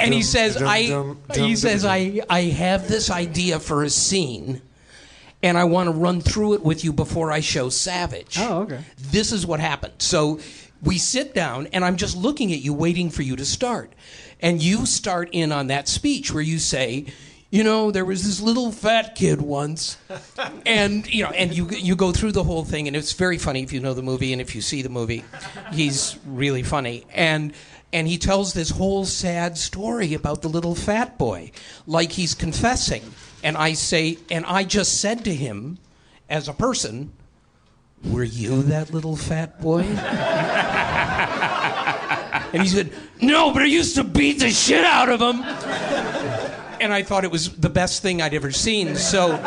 J: and he says, I he says, I, I have this idea for a scene and I want to run through it with you before I show Savage.
I: Oh, okay.
J: This is what happened. So we sit down and I'm just looking at you waiting for you to start. And you start in on that speech where you say, you know, there was this little fat kid once, and you know, and you you go through the whole thing, and it's very funny if you know the movie and if you see the movie, he's really funny, and and he tells this whole sad story about the little fat boy, like he's confessing, and I say, and I just said to him, as a person, were you that little fat boy? and he said, no, but I used to beat the shit out of him and I thought it was the best thing I'd ever seen. So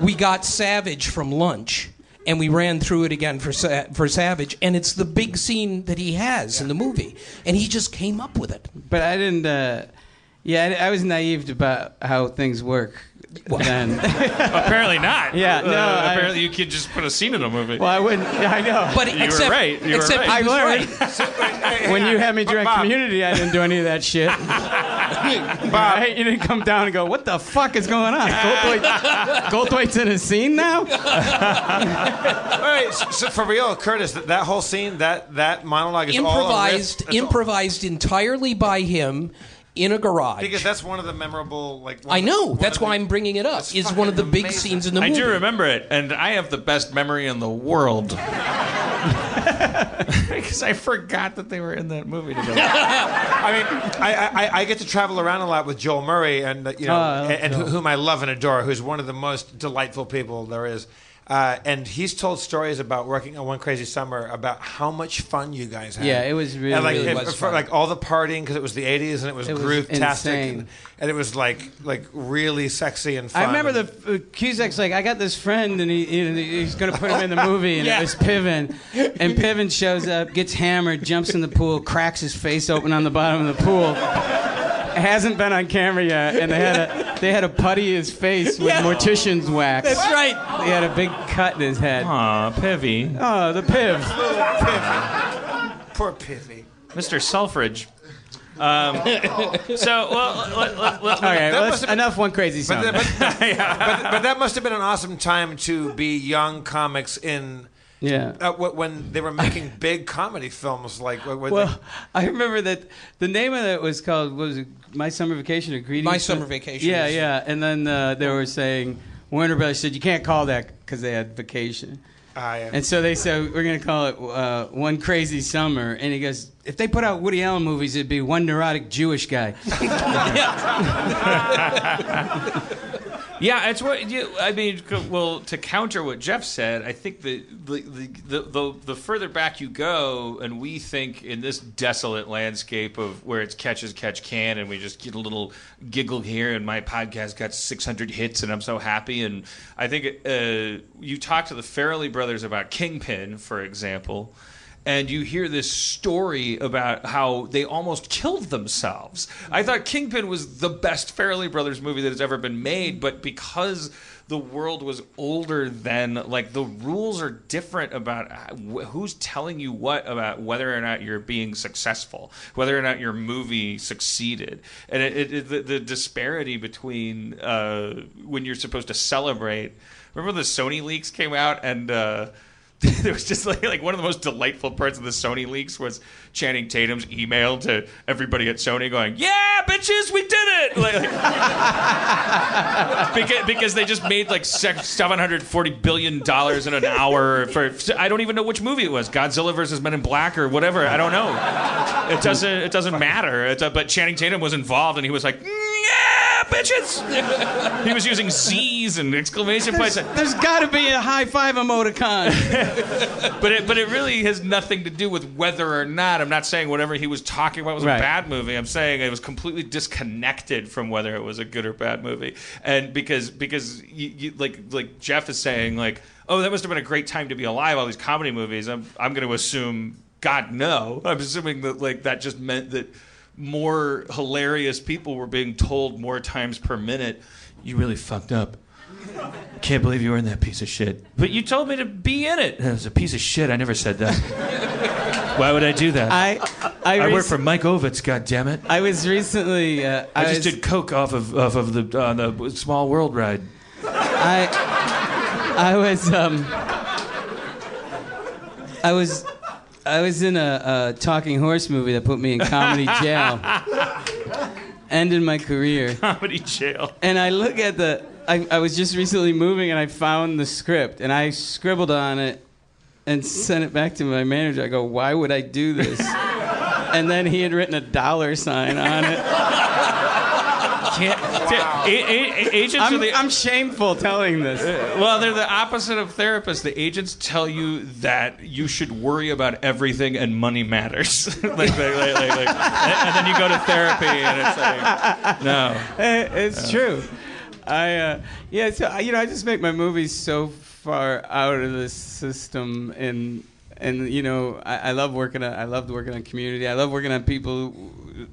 J: we got Savage from lunch. And we ran through it again for Sa- for Savage, and it's the big scene that he has in the movie, and he just came up with it.
I: But I didn't. Uh, yeah, I, I was naive about how things work then.
F: Apparently not.
I: Yeah, no,
F: Uh,
I: I-
F: apparently you could just put a scene in a movie.
I: well, I wouldn't. Yeah, I know.
J: But
F: You were
J: except,
F: right. You were
J: except
F: right.
J: he was
I: I
J: right.
I: learned. when you had me direct community, I didn't do any of that shit. Bob, you didn't come down and go, "What the fuck is going on?" Goldthwait, Goldthwait's in a scene now.
E: Wait, so, so for real, Curtis, that, that whole scene, that that monologue is all
J: improvised,
E: all-
J: improvised entirely by him in a garage.
E: because that's one of the memorable like.
J: I
E: of the-
J: know. That's
E: of the-
J: why I'm bringing it up.
E: That's
J: Is one of the
E: fucking
J: big
E: amazing.
J: scenes in the movie.
F: I
J: movie.
F: do remember it, and I have the best memory in the world. Because I forgot that they were in that movie together.
E: I mean, I, I, I get to travel around a lot with Joel Murray, and uh, you know,
I: Oh, I love
E: and, and
I: Joel.
E: whom I love and adore, who's one of the most delightful people there is. Uh, and he's told stories about working on One Crazy Summer about how much fun you guys had.
I: Yeah, it was really-
E: and like,
J: really
E: it- for, like all the partying because it was the '80s and it was
I: It
E: groove-tastic, and, and it was like like really sexy and fun.
I: I remember the uh, Cusack's like, I got this friend, and he, he he's going to put him in the movie, and it was Piven. And Piven shows up, gets hammered, jumps in the pool, cracks his face open on the bottom of the pool. It hasn't been on camera yet, and they had a they had a putty his face with mortician's wax.
J: That's right.
I: He had a big cut in his head.
F: Aw, Pivy.
I: Oh, the Piv.
E: poor Pivy.
F: Mr. Selfridge. Um, so, well, let, let, let,
I: Okay, well,
E: must
I: that's
E: been-
I: enough one crazy
E: But,
I: summer.
E: but, but, but that must have been an awesome time to be young comics in.
I: Yeah.
E: Uh, when they were making big comedy films, like
I: Well, I remember that the name of it was called what was it My Summer Vacation or Greetings?
J: My Summer Vacation
I: Yeah, yeah. And then uh, they were saying Warner Brothers said you can't call that because they had vacation.
E: Ah.
I: And so they said we're going to call it uh, One Crazy Summer. And he goes, if they put out Woody Allen movies, it'd be One Neurotic Jewish Guy.
F: Yeah, it's what you. I mean, well, to counter what Jeff said, I think the the, the the the the further back you go, and we think in this desolate landscape of where it's catch as catch can, and we just get a little giggle here, and my podcast got 600 hits, and I'm so happy. And I think uh, you talk to the Farrelly brothers about Kingpin, for example and you hear this story about how they almost killed themselves. I thought Kingpin was the best Farrelly Brothers movie that has ever been made, but because the world was older then, like the rules are different about who's telling you what about whether or not you're being successful, whether or not your movie succeeded, and it, it, it, the, the disparity between uh, when you're supposed to celebrate. Remember the Sony leaks came out and. Uh, there was just like like one of the most delightful parts of the Sony leaks was Channing Tatum's email to everybody at Sony going, "Yeah, bitches, we did it!" Like, like- because, because they just made like seven hundred forty billion dollars in an hour for I don't even know which movie it was, Godzilla versus Men in Black or whatever. I don't know. It doesn't it doesn't matter. A, but Channing Tatum was involved, and he was like, "Yeah, bitches." he was using Z's and exclamation points.
I: There's got to be a high five emoticon.
F: but it but it really has nothing to do with whether or not. I'm not saying whatever he was talking about was
I: Right.
F: a bad movie. I'm saying it was completely disconnected from whether it was a good or bad movie. And because because you, you, like like Jeff is saying like oh that must have been a great time to be alive. All these comedy movies. I'm I'm going to assume God no. I'm assuming that like that just meant that more hilarious people were being told more times per minute. You really fucked up. Can't believe you were in that piece of shit. But you told me to be in it. It was a piece of shit. I never said that. Why would I do that?
I: I I,
F: I,
I: rec-
F: work for Mike Ovitz. God damn it!
I: I was recently. Uh,
F: I,
I: I
F: just did coke off of off of the on the Small World ride.
I: I I was um I was I was in a, a talking horse movie that put me in comedy jail. Ended my career.
F: Comedy jail.
I: And I look at the I, I was just recently moving and I found the script and I scribbled on it and sent it back to my manager. I go, why would I do this? and then he had written a dollar sign on it.
F: Can't. A- a- a- agents
I: I'm,
F: are the.
I: I'm shameful telling this.
F: well, they're the opposite of therapists. The agents tell you that you should worry about everything and money matters. like, like, like, like, and, then you go to therapy and it's like, no.
I: It's true. I uh, yeah, so you know, I just make my movies so far out of the system, and and you know, I, I love working. On, I love working on community. I love working on people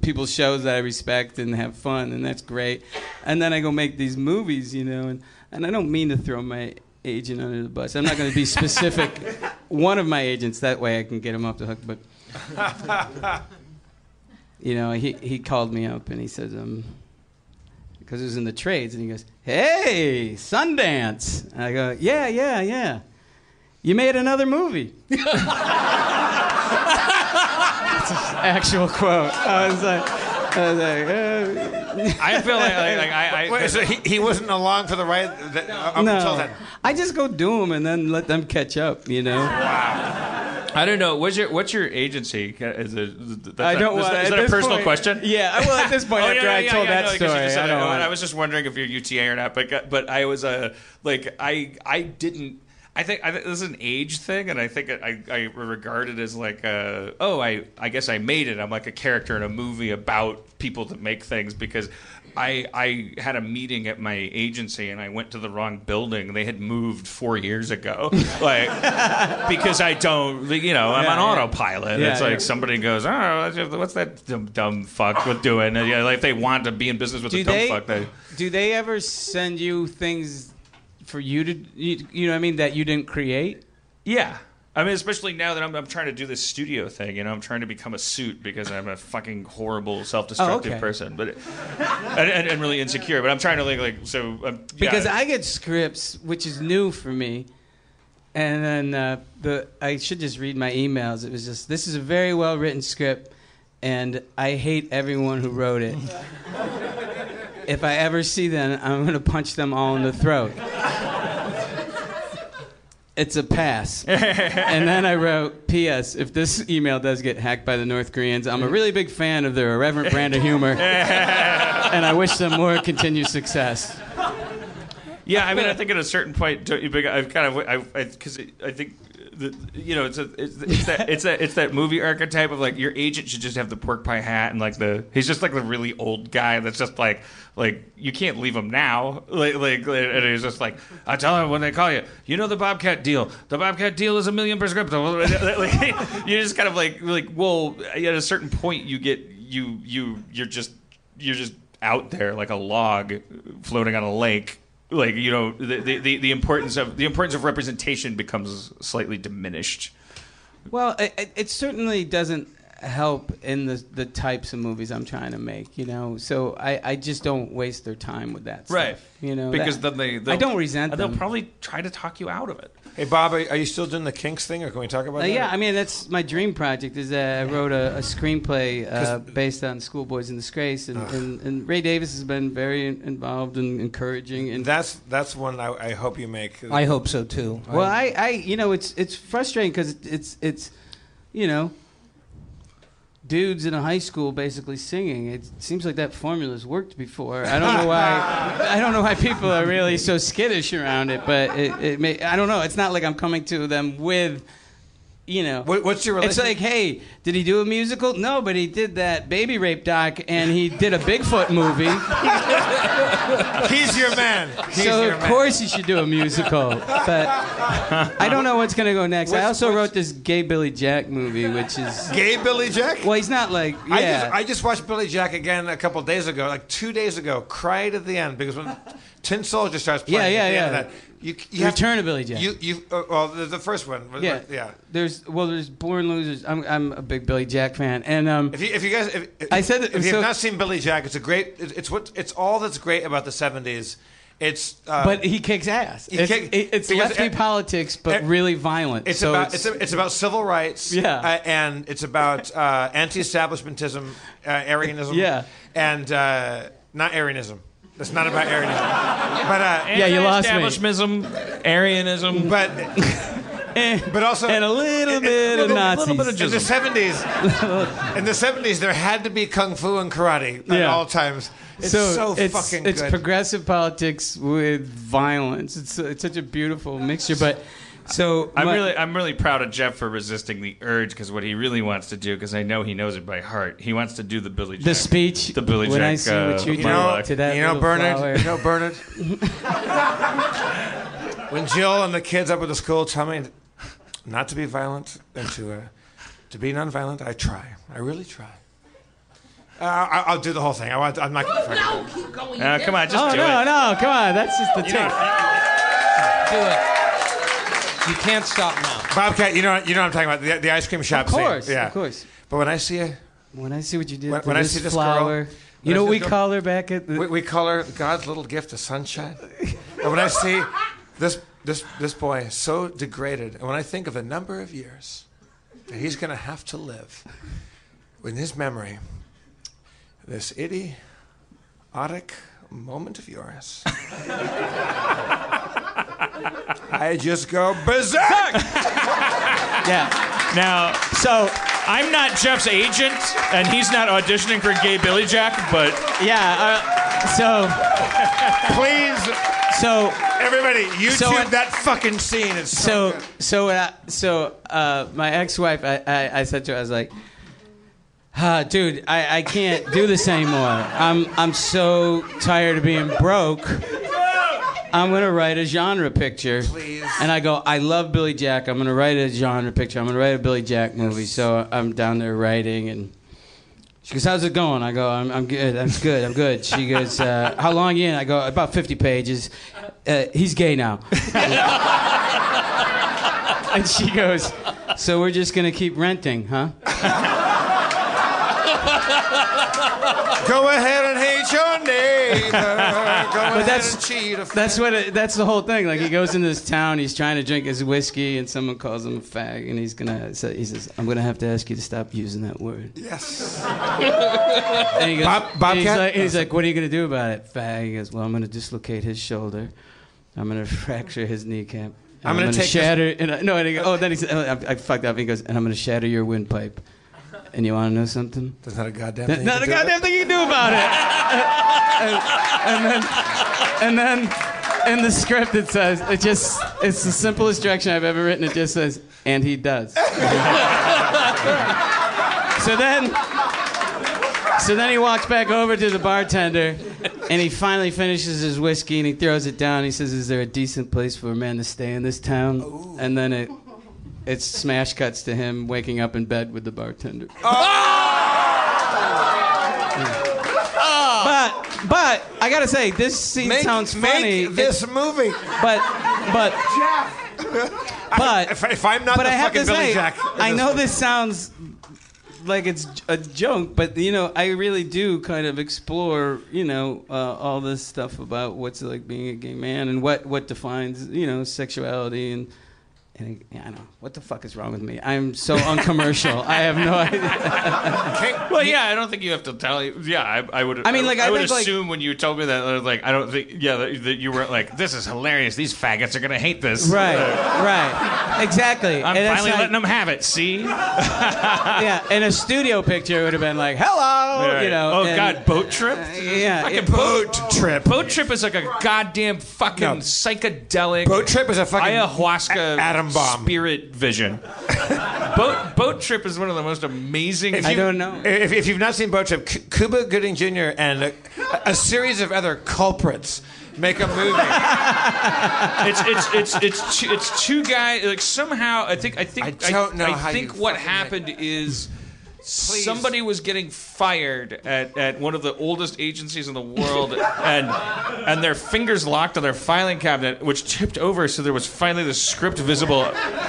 I: people's shows that I respect and have fun, and that's great. And then I go make these movies, you know, and and I don't mean to throw my agent under the bus. I'm not going to be specific. One of my agents, that way I can get him off the hook, but you know, he he called me up and he says, um, because it was in the trades, and he goes, "Hey, Sundance." And I go, "Yeah, yeah, yeah. You made another movie." That's an actual quote. I was like, I was like, uh,
F: I feel like, like, like I, I
E: Wait, so he, he wasn't along for the ride that, up until
I: no.
E: then.
I: I just go do them and then let them catch up. You know. Wow.
F: I don't know. What's your what's your agency? Is it, that's
I: I
F: a-
I: don't
F: is,
I: want-
F: that- is
I: at
F: that a personal
I: point-
F: question?
I: Yeah, well, at this point,
F: Oh,
I: after I told that
F: no, 'cause you
I: story,
F: just
I: I don't
F: it.
I: want-
F: I was just wondering if you're UTA or not, but but I was uh, like I I didn't. I think I this is an age thing, and I think I, I regard it as like uh oh I I guess I made it. I'm like a character in a movie about people that make things because I I had a meeting at my agency and I went to the wrong building. They had moved four years ago, like because I don't you know I'm
I: Yeah,
F: on
I: yeah.
F: autopilot.
I: Yeah,
F: it's like somebody goes oh what's that dumb, dumb fuck with doing? And, yeah, like if they want to be in business with
I: do
F: a dumb
I: they
F: fuck, they.
I: do they ever send you things for you to you, you know what I mean that you didn't create?
F: Yeah. I mean, especially now that I'm, I'm trying to do this studio thing, you know, I'm trying to become a suit because I'm a fucking horrible, self-destructive
I: Oh, okay.
F: person, but and, and, and really insecure. But I'm trying to like, like so. Um,
I: Because
F: yeah.
I: I get scripts, which is new for me, and then uh, the I should just read my emails. It was just this is a very well written script, and I hate everyone who wrote it. if I ever see them, I'm gonna punch them all in the throat. It's a pass. and then I wrote, P.S. If this email does get hacked by the North Koreans, I'm a really big fan of their irreverent brand of humor, and I wish them more continued success.
F: Yeah, I mean, I think at a certain point, don't you? I've kind of, I, because I, think, the, you know, it's a, it's, it's that, it's that, it's that movie archetype of like your agent should just have the pork pie hat and like the, he's just like the really old guy that's just like, like you can't leave him now, like, like, and he's just like, I tell him when they call you, you know the Bobcat deal, the Bobcat deal is a million prescription. Like, you're just kind of like, like, well, at a certain point, you get, you, you, you're just, you're just out there like a log floating on a lake like you know the, the, the, the importance of the importance of representation becomes slightly diminished
I: Well, it, it- certainly doesn't help in the the types of movies I'm trying to make. You know, so I, I just don't waste their time with that.
F: Right.
I: Stuff, you know,
F: because
I: that-
F: then they
I: I don't resent
F: They'll
I: them.
F: probably try to talk you out of it.
E: Hey Bob, are, are you still doing the Kinks thing, or can we talk about
I: Uh,
E: that?
I: yeah, I mean that's my dream project. Is that I wrote a, a screenplay uh, based on Schoolboys in Disgrace, and, and, and Ray Davies has been very involved and encouraging. And
E: that's that's one I, I hope you make.
J: I hope so too.
I: well, I, I, you know, it's it's frustrating because it's it's, you know, dudes in a high school basically singing. It seems like that formula's worked before. I don't know why. I don't know why people are really so skittish around it, but it, it may, I don't know. It's not like I'm coming to them with. You know,
E: what's your
I: It's like, hey, did he do a musical? No, but he did that baby rape doc, and he did a Bigfoot movie.
E: He's your man. He's
I: so
E: your
I: of
E: man.
I: course you should do a musical, but I don't know what's gonna go next. I also wrote this gay Billy Jack movie, which is
E: Gay Billy Jack?
I: Well, he's not like yeah.
E: I just, I just watched Billy Jack again a couple days ago, like two days ago. Cried at the end because when Tin Soldier starts playing,
I: yeah,
E: at the end
I: yeah.
E: You, you
I: Return of Billy Jack.
E: You, you, uh, well, the, the first one. was
I: yeah,
E: yeah.
I: There's well, there's Born Losers. I'm I'm a big Billy Jack fan, and um,
E: If you, if you guys, if,
I: I said that-
E: if you've not seen Billy Jack, it's a great. It's, what it's all that's great about the '70s. It's uh,
I: but he kicks ass.
E: he
I: It's,
E: kick-
I: it- it's lefty
E: it-
I: politics, but really violent.
E: It's
I: so
E: about
I: it's,
E: it's, about civil rights,
I: Yeah.
E: uh, and it's about uh, anti-establishmentism, uh, Aryanism,
I: Yeah.
E: and uh, not Aryanism. It's not about Aryanism, but uh,
I: Yeah, you lost me.
F: Establishmism, Aryanism,
E: but but also
I: and a little
E: it-
I: bit of
E: little-
I: Nazis.
E: little bit of in the seventies. in the seventies, there had to be kung fu and karate at
I: Yeah.
E: all times. It's so,
I: it's,
E: fucking
I: it's
E: good.
I: progressive politics with violence. It's it's such a beautiful mixture. But so
F: I'm
I: my-
F: really, I'm really proud of Jeff for resisting the urge because what he really wants to do, because I know he knows it by heart, he wants to do the Billy Jack,
I: the speech.
F: the Billy
I: when
F: Jack.
I: I see
F: uh,
I: what you did
F: monologue.
I: to that
E: you know Bernard.
I: flower.
E: You know Bernard. when Jill and the kids up at the school tell me not to be violent and to uh, to be nonviolent, I try. I really try. Uh, I, I'll do the whole thing. I want, I'm not.
J: Oh, no, keep going.
F: Uh, come on, just
I: oh
F: do
I: no,
F: it.
I: no, no, come on. That's just the
E: You
I: tip.
J: Do it. You can't stop now.
E: Bobcat, you know, you know what I'm talking about the, the ice cream shop
I: Of course,
E: scene. Yeah,
I: of course.
E: But when I see a,
I: When I see what you did
E: When- when I
I: this
E: see this
I: flower,
E: girl-
I: you know what we
E: girl-
I: call her back at the.
E: we, we call her God's little gift of sunshine. and when I see this this this boy so degraded, and when I think of the number of years that he's going to have to live in his memory, this idiotic moment of yours, I just go berserk.
I: yeah.
F: Now,
I: So
F: I'm not Jeff's agent, and he's not auditioning for Gay Billy Jack, but
I: yeah. Uh, so
E: Please,
I: so
E: everybody, YouTube
I: So when-
E: that fucking scene. It's so,
I: so
E: good.
I: so uh, so uh, my ex-wife I, I, I said to her I was like ah, dude I, I can't do this anymore I'm I'm so tired of being broke I'm gonna write a genre picture
E: Please.
I: and I go I love Billy Jack I'm gonna write a genre picture I'm gonna write a Billy Jack movie so I'm down there writing and she goes, "How's it going?" I go, "I'm, I'm good. I'm good. I'm good." She goes, uh, "How long you in?" I go, "About 50 pages." Uh, he's gay now. and she goes, "So we're just gonna keep renting, huh?"
E: Go ahead and hate your neighbor. Go ahead
I: that's-
E: and cheat a
I: That's what. It, that's the whole thing. Like he goes into this town, he's trying to drink his whiskey, and someone calls him a fag, and he's gonna. So he says, "I'm gonna have to ask you to stop using that word."
E: Yes.
I: And he goes,
E: Bob-
I: and
E: Bobcat?
I: He's like, he's like, "What are you gonna do about it, fag?" He goes, "Well, I'm gonna dislocate his shoulder. I'm gonna fracture his kneecap." and
E: I'm gonna take this-
I: shatter. And I, no, and he goes, oh, then he said, oh, I, I fucked up. He goes, and I'm gonna shatter your windpipe. And you want to know something?
E: There's not a goddamn thing.
I: not
E: you
I: a
E: can do
I: goddamn thing you can do about it. and, and then, and then, in the script it says it just it's the simplest direction I've ever written. It just says, and he does. so then, so then he walks back over to the bartender, and he finally finishes his whiskey and he throws it down. He says, "Is there a decent place for a man to stay in this town?" And then it. It smash cuts to him waking up in bed with the bartender. But but I gotta say this scene
E: Make-
I: sounds
E: make
I: funny.
E: this
I: It-
E: movie.
I: but but Jeff. but
E: if, if I'm not
I: but
E: the
I: I have
E: fucking
I: to
E: Billy
I: say
E: Jack,
I: I know
E: movie-
I: this sounds like it's a joke, but you know, I really do kind of explore, you know, uh, all this stuff about what's it like being a gay man and what what defines, you know, sexuality and. And I, I don't know what the fuck is wrong with me. I'm so uncommercial. I have no idea.
F: well, yeah, I don't think you have to tell you. Yeah, I, I would.
I: I mean, like, I
F: would
I: think, like-
F: assume when you told me that, I was like, I don't think. Yeah, that, that you weren't like, this is hilarious. These faggots are gonna hate this.
I: Right, right, exactly.
F: I'm
I: And
F: finally
I: like-
F: letting them have it. See?
I: yeah, in a studio picture, it would have been like, "Hello,"
F: Right.
I: you know.
F: Oh
I: and-
F: God, boat trip.
I: Uh, yeah,
F: fucking
I: it-
F: boat trip. Boat trip is like a goddamn fucking
E: No.
F: psychedelic.
E: Boat trip is a fucking
F: ayahuasca
E: a- atom bomb.
F: spirit vision. boat boat trip is one of the most amazing.
E: If I you- don't know. If, if you've not seen Boat Trip, C- Cuba Gooding Jr. and a, a series of other culprits make a movie.
F: it's it's it's it's two, it's two guys like somehow I think I think
E: I don't know
F: I,
E: how
F: think
E: you
F: what
E: fucking
F: happened is somebody was getting fired at, at one of the oldest agencies in the world and and their fingers locked on their filing cabinet which tipped over so there was finally the script visible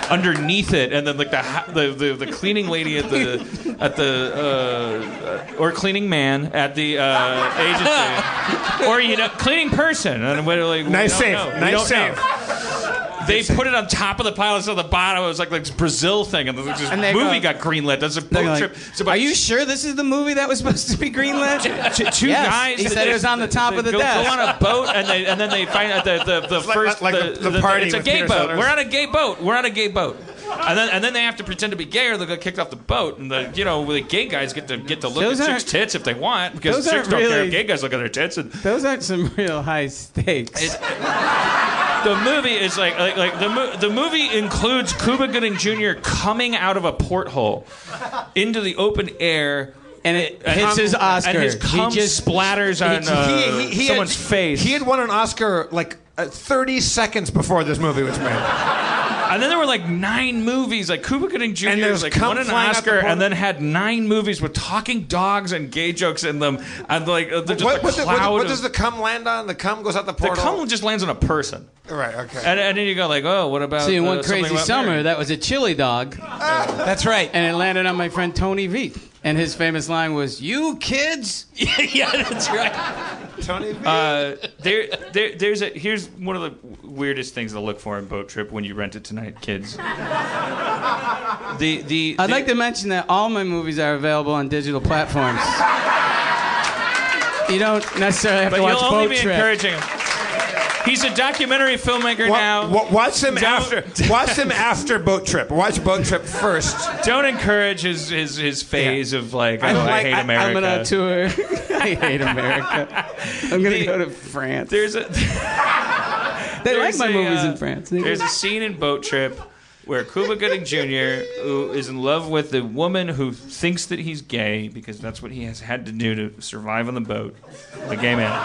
F: underneath it and then like the the, the, the cleaning lady at the at the uh, or cleaning man at the uh, agency or you know cleaning person and we're like
E: Nice
F: don't
E: save.
F: know.
E: Nice
F: don't
E: save.
F: Know. They put it on top of the pile instead of the bottom. It was like this Brazil thing, and this
I: And they
F: movie
I: go-
F: got greenlit. That's a
I: They're
F: boat
I: like,
F: trip. It's about
I: Are you sure this is the movie that was supposed to be greenlit?
F: T- two
I: Yes,
F: guys.
I: He said it was on the top of the
F: go,
I: desk.
F: Go on a boat, and they and then they find out the the, the first
E: like
F: the,
E: the- the party
F: It's a
E: with
F: gay
E: Peter
F: boat.
E: Sellers.
F: We're on a gay boat. We're on a gay boat. And then, and then they have to pretend to be gay, or they'll get kicked off the boat. And the you know the gay guys get to get to look
I: Those
F: at chicks'
I: aren't-
F: tits if they want, because
I: those
F: chicks
I: aren't
F: don't care
I: really-
F: if gay guys look at their tits. And
I: Those aren't some real high stakes.
F: the movie is like like, like the mo- the movie includes Cuba Gooding Jr. coming out of a porthole into the open air.
I: And it hits his Oscar.
F: And his
I: He just-
F: splatters on uh, someone's
E: had,
F: face.
E: He had won an Oscar like uh, 30 seconds before this movie was made.
F: And then there were like nine movies. Like Cuba Gooding Jr.
E: And there's
F: like
E: cum
F: won an
E: flying the
F: Oscar, and then had nine movies with talking dogs and gay jokes in them, and like uh, they're just
E: What,
F: a
E: what, the- what, what does the cum land on? The cum goes out the portal.
F: the cum just lands on a person,
E: Right. Okay.
F: and, and then you go like, oh, what about?
I: See, in
F: uh,
I: one
F: something
I: crazy summer,
F: Mary?
I: that was a chili dog.
J: That's right.
I: And it landed on my friend Tony V. And his famous line was, "You kids."
F: yeah, that's right.
E: Tony. V.
F: Uh, there, there, there's a. Here's one of the weirdest things to look for in Boat Trip when you rent it tonight, kids. The the.
I: I'd
F: the-
I: like to mention that all my movies are available on digital platforms. You don't necessarily have
F: But
I: to watch
F: you'll only
I: Boat
F: be
I: Trip.
F: encouraging him. He's a documentary filmmaker
E: Wa-
F: now.
E: wa- watch him
F: Don't-
E: after. Watch him after Boat Trip. Watch Boat Trip first.
F: Don't encourage his his, his phase of like, oh,
E: I
F: I,
E: like-
F: hate
E: I- I'm
F: America.
I: I'm on a tour. I hate America. I'm gonna
F: The-
I: go to France.
F: There's a
I: They like my
F: a,
I: movies
F: uh,
I: in France.
F: There's a scene in Boat Trip where Cuba Gooding Jr., who is in love with the woman who thinks that he's gay because that's what he has had to do to survive on the boat, the gay man,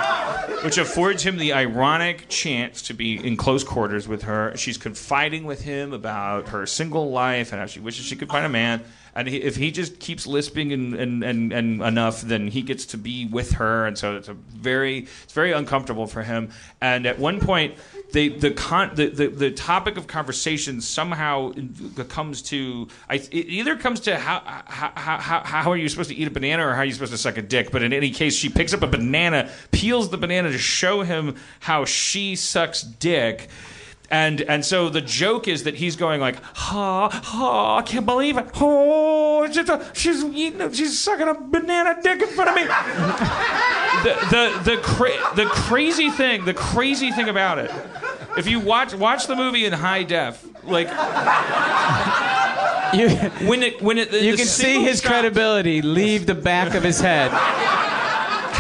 F: which affords him the ironic chance to be in close quarters with her. She's confiding with him about her single life and how she wishes she could find a man. And he, if he just keeps lisping and, and, and, and enough, then he gets to be with her, and so it's a very it's very uncomfortable for him. And at one point, they the con the, the, the topic of conversation somehow comes to I, it either comes to how, how how how are you supposed to eat a banana or how are you supposed to suck a dick. But in any case, she picks up a banana, peels the banana to show him how she sucks dick. And and so the joke is that he's going like, ha ha, I can't believe it. Oh, just a, she's eating, she's sucking a banana dick in front of me. the the the, cra- the crazy thing, the crazy thing about it, if you watch watch the movie in high def, like
I: You,
F: when it when it the,
I: you
F: the
I: can see his
F: shot
I: credibility leave the back of his head.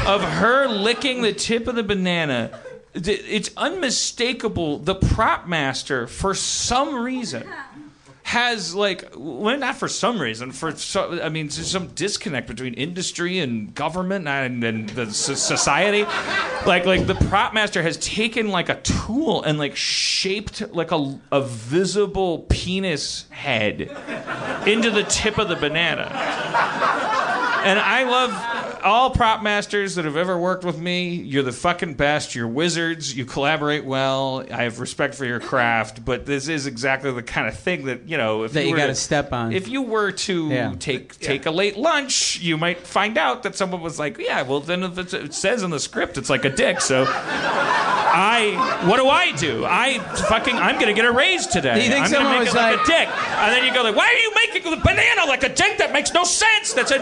F: of her licking the tip of the banana. It's unmistakable. The prop master, for some reason, has like well, not for some reason. For I mean, some disconnect between industry and government and, and the society. Like, like the prop master has taken like a tool and like shaped like a, a visible penis head into the tip of the banana. And I love all prop masters that have ever worked with me, you're the fucking best. You're wizards. You collaborate well. I have respect for your craft. But this is exactly the kind of thing that you know. If
I: That you
F: were
I: gotta step on.
F: If you were to
I: Yeah.
F: take take a late lunch, you might find out that someone was like, "Yeah, well, then if it says in the script it's like a dick." So. I what do I do? I fucking I'm gonna get a raise today.
I: Do you think
F: I'm gonna make
I: was
F: it like,
I: like-
F: a dick, and then you go like, why are you making the banana like a dick? That makes no sense. That's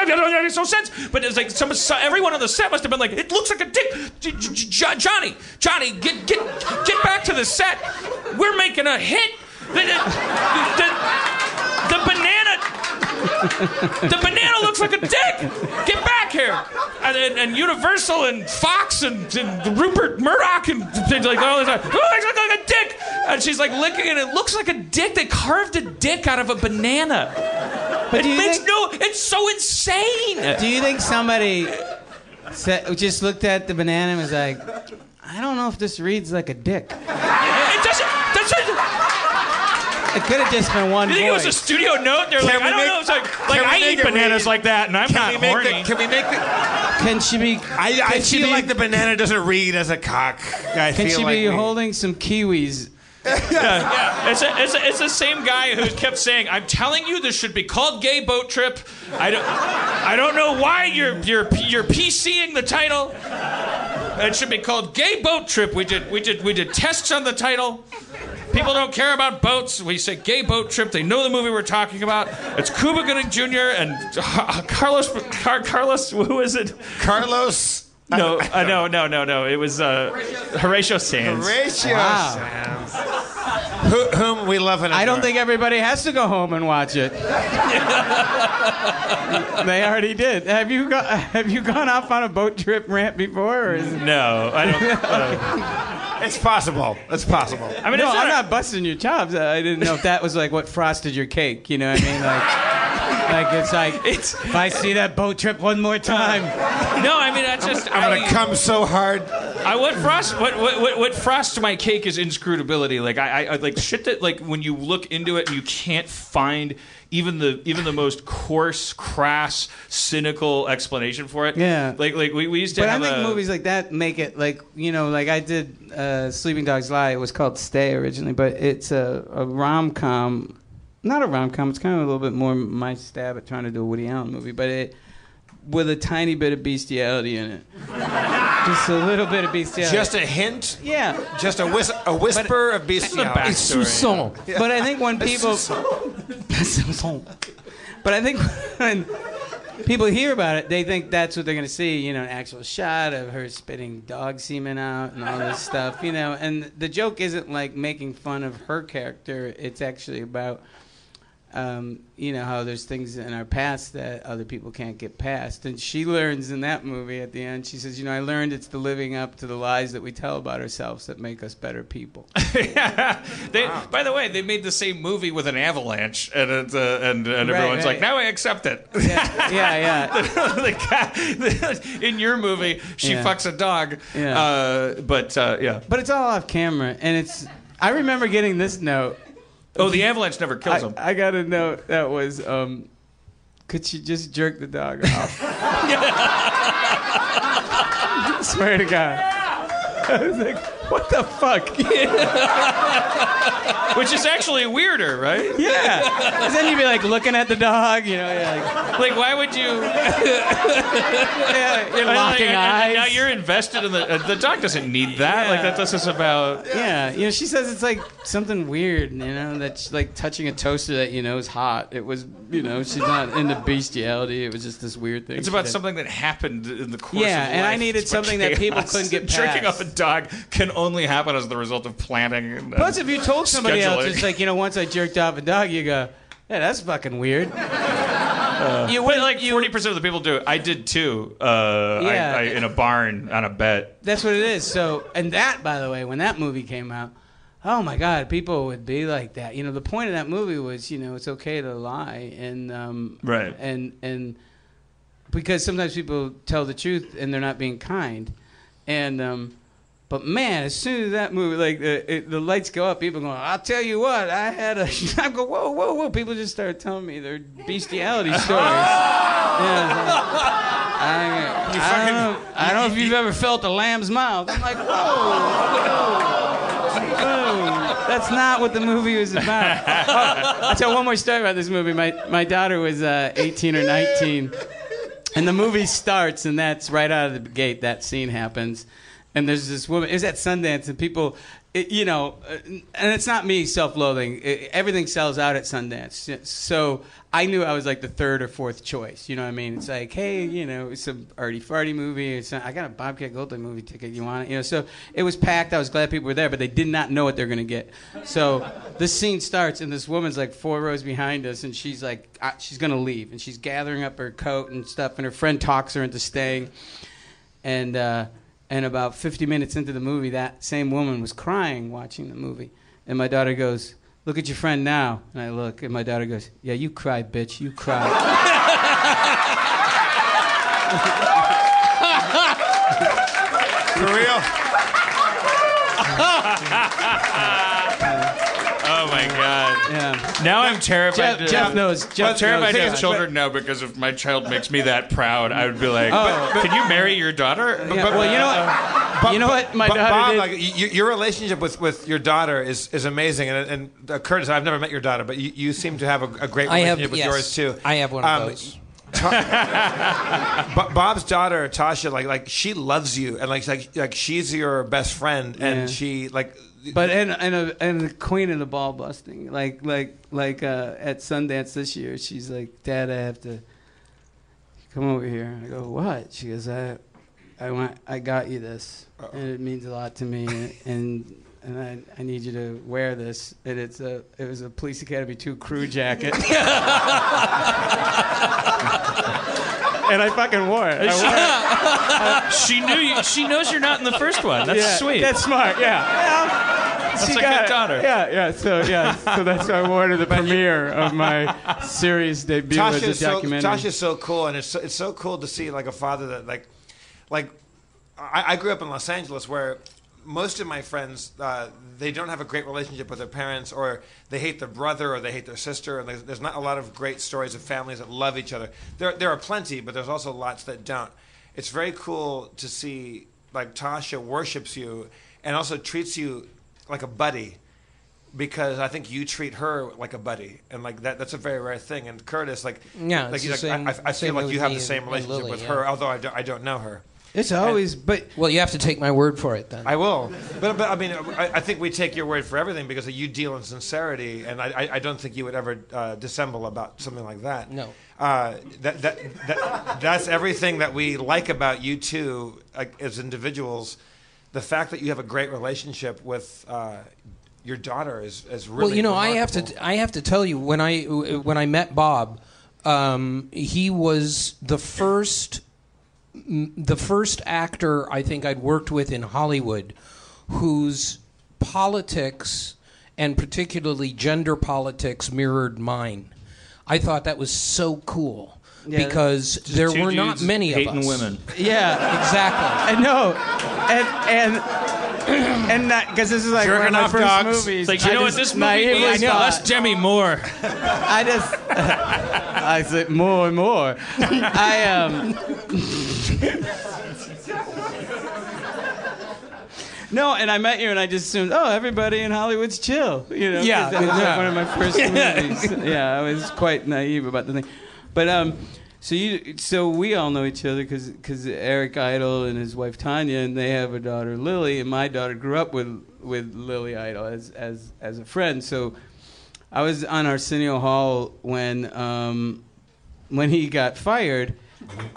F: I just no sense. But it's like some so everyone on the set must have been like, it looks like a dick. Johnny, Johnny, get get get back to the set. We're making a hit. The banana looks like a dick. Get back here. And, and, and Universal and Fox and, and Rupert Murdoch and things like all this. Oh, it looks like a dick. And she's like licking it. It looks like a dick. They carved a dick out of a banana.
I: But
F: it makes
I: think-
F: no. It's so insane.
I: Do you think somebody said, just looked at the banana and was like, I don't know if this reads like a dick?
F: It doesn't. doesn't
I: It could have just been one
F: you think it was a studio note? They're
E: Can
F: like, I don't
E: make-
F: know. It's like, like I eat bananas like that, and I'm
E: Can
F: not
E: we make
F: horny.
E: the? Can we make the?
I: Can she be?
E: I, I feel
I: be-
E: like the banana doesn't read as a cock. I
I: Can
E: feel
I: she
E: like
I: be
E: we-
I: holding some kiwis?
F: yeah, yeah. It's, a, it's, a, it's the same guy who kept saying, "I'm telling you, this should be called Gay Boat Trip." I don't, I don't know why you're you're you're PCing the title. It should be called Gay Boat Trip. We did we did we did tests on the title. People don't care about boats. We say Gay Boat Trip. They know the movie we're talking about. It's Cuba Gooding Jr. and Carlos Car, Carlos. Who is it?
E: Carlos.
F: No, uh, no, no, no, no. It was uh, Horatio Sanz.
E: Horatio
I: Wow.
E: Sanz. Who, whom we love and
I: I don't
E: adore.
I: think everybody has to go home and watch it. they already did. Have you go, Have you gone off on a boat trip rant before? Or is it...
F: No, I don't. Uh,
E: It's possible. It's possible.
F: I mean,
I: no,
F: it's
I: I'm
F: not-
I: not busting your chops. I didn't know if that was like what frosted your cake. You know what I mean? Like, like it's like
F: It's-
I: if I see that boat trip one more time.
F: No, I mean that's just.
E: I'm gonna come so hard.
F: I what frost what what what, what frosts my cake is inscrutability. Like I, I I like shit that like when you look into it and you can't find even the even the most coarse, crass, cynical explanation for it.
I: Yeah.
F: Like like we, we used to
I: But I
F: have
I: think
F: a,
I: movies like that make it like you know, like I did uh, Sleeping Dogs Lie. It was called Stay originally, but it's a, a rom com, not a rom com. It's kind of a little bit more my stab at trying to do a Woody Allen movie, but it with a tiny bit of bestiality in it, just a little bit of bestiality.
E: Just a hint.
I: yeah,
E: Just a, whis- a whisper of bestiality.
F: backstory.
J: Soupçon.
I: but I think when people, but I think when people hear about it, they think that's what they're going to see. You know, an actual shot of her spitting dog semen out and all this stuff. You know, and the joke isn't like making fun of her character. It's actually about. Um, you know how there's things in our past that other people can't get past, and she learns in that movie at the end. She says, "You know, I learned it's the living up to the lies that we tell about ourselves that make us better people."
F: they, By the way, they made the same movie with an avalanche, and it's, uh, and and
I: Right,
F: everyone's like, now I accept it.
I: Yeah, yeah, yeah.
F: the guy, in your movie, she
I: Yeah.
F: fucks a dog.
I: Yeah.
F: Uh, but uh, yeah.
I: But it's all off camera, and it's. I remember getting this note.
F: Oh, the avalanche never kills
I: I,
F: him.
I: I got a note that was, um, could she just jerk the dog off? Swear to God. I was like, what the fuck?
F: Which is actually weirder, right?
I: Yeah. 'Cause then you'd be like looking at the dog, you know, you're like,
F: Like, why would you?
I: yeah, you're locking eyes.
F: Now you're invested in the. Uh, the dog doesn't need that. Like that. This is about.
I: Yeah, you know, she says it's like something weird, you know, that's like touching a toaster that you know is hot. It was, you know, she's not into bestiality. It was just this weird thing.
F: It's
I: she
F: about
I: did.
F: something that happened in the course.
I: Yeah,
F: of
I: and I
F: life.
I: needed
F: It's about
I: something that people
F: chaos.
I: couldn't get past.
F: off a dog can only happen as the result of planning. And,
I: Plus, if you told somebody else,
F: scheduling.
I: it's like you know, once I jerked off a dog, you go, "Yeah, that's fucking weird."
F: you would like forty percent of the people do. I did too. Uh,
I: Yeah.
F: I, I, in a barn on a bet.
I: That's what it is. So, and that, by the way, when that movie came out, oh my God, people would be like that. You know, the point of that movie was, you know, it's okay to lie, and um,
F: Right.
I: and and because sometimes people tell the truth and they're not being kind, and um, But man, as soon as that movie, like the, it, the lights go up, people going, I'll tell you what, I had a. I go, whoa, whoa, whoa. People just start telling me their bestiality stories. yeah, it's like, I, I, don't know, I don't know if you've ever felt a lamb's mouth. I'm like, whoa, whoa, whoa. That's not what the movie was about. Oh, I'll tell one more story about this movie. My, my daughter was uh, 18 or 19. And the movie starts, and that's right out of the gate. That scene happens, and there's this woman. It was at Sundance, and people, it, you know, uh, and it's not me self-loathing. It, everything sells out at Sundance, so I knew I was like the third or fourth choice. You know what I mean? It's like, hey, you know, it's a arty farty movie. It's not, I got a Bobcat Goldthwait movie ticket. You want it? You know, so it was packed. I was glad people were there, but they did not know what they're gonna get. So this scene starts, and this woman's like four rows behind us, and she's like, she's gonna leave, and she's gathering up her coat and stuff, and her friend talks her into staying, and. uh and about 50 minutes into the movie, that same woman was crying watching the movie. And my daughter goes, Look at your friend now. And I look, and my daughter goes, Yeah, you cry, bitch. You cry.
D: For real?
F: My god.
I: Yeah.
F: Now I'm terrified.
I: Jeff-
F: to,
I: Jeff knows. Jeff
F: I'm terrified
I: knows.
F: to have children now because if my child makes me that proud, I would be like,
I: Oh.
F: "Can you marry your daughter?"
I: Yeah, well, you know what? you know what? My
E: But
I: daughter
E: Bob,
I: did.
E: like y- your relationship with, with your daughter is, is amazing, and, and uh, Curtis, I've never met your daughter, but you, you seem to have a, a great
J: I have-
E: relationship with
J: yes,
E: yours too.
J: I have one of
E: Um,
J: those.
E: Bo- Bob's daughter Tasha, like like she loves you, and like like like she's your best friend, and
I: Yeah.
E: she like.
I: But and and a, and the queen of the ball busting, like like like uh, at Sundance this year, she's like, Dad, I have to come over here. I go, what? She goes, I I want I got you this, and it means a lot to me, and. and and I, I need you to wear this. And it's a it was a Police Academy 2 crew jacket. and I fucking wore it. I wore it.
K: she knew you. She knows you're not in the first one. That's
I: Yeah,
K: sweet.
I: That's smart. Yeah.
K: That's
I: She
K: a
I: got
K: good daughter.
I: Yeah, yeah. So yeah, so that's why I wore it at the premiere of my series debut as a
E: Tasha's so. Tasha's so cool, and it's so, it's so cool to see like a father that like, like, I, I grew up in Los Angeles where most of my friends uh, they don't have a great relationship with their parents, or they hate their brother, or they hate their sister, and there's, there's not a lot of great stories of families that love each other. There there are plenty, but there's also lots that don't. It's very cool to see like Tasha worships you and also treats you like a buddy because I think you treat her like a buddy, and like that that's a very rare thing. And Curtis, like,
J: Yeah,
E: like,
J: it's the
E: like,
J: same-
E: I, I
J: same
E: feel like you have the same
J: and- and
E: relationship
J: Lily,
E: with
J: yeah.
E: her, although I don't, I don't know her.
I: It's always, but
J: well, you have to take my word for it then.
E: I will, but but I mean, I, I think we take your word for everything because you deal in sincerity, and I I, I don't think you would ever uh, dissemble about something like that.
J: No.
E: Uh, that, that, that, that's everything that we like about you two like, as individuals. The fact that you have a great relationship with uh, your daughter is, is really
J: well, you know, I have to I have to tell you when I when I met Bob, um, he was the first the first actor I think I'd worked with in Hollywood whose politics and particularly gender politics mirrored mine. I thought that was so cool
I: Yeah,
J: because there were not many of us.
K: women.
I: yeah,
J: Exactly.
I: I know, and and and because this is like
K: Jerking
I: one of my
K: off
I: first
K: dogs.
I: movies.
K: It's like, you
I: I
K: know what
I: just
K: this movie
I: naively
K: is?
I: thought-
K: Less Demi Moore.
I: I just I said more and more. I um No, and I met you, and I just assumed, oh, everybody in Hollywood's chill, you know. 'cause
J: Yeah,
I: that was like
J: yeah.
I: one of my first movies. yeah, I was quite naive about the thing, but um, so you, so we all know each other because because Eric Idle and his wife Tanya, and they have a daughter Lily, and my daughter grew up with with Lily Idle as as as a friend. So I was on Arsenio Hall when um, when he got fired,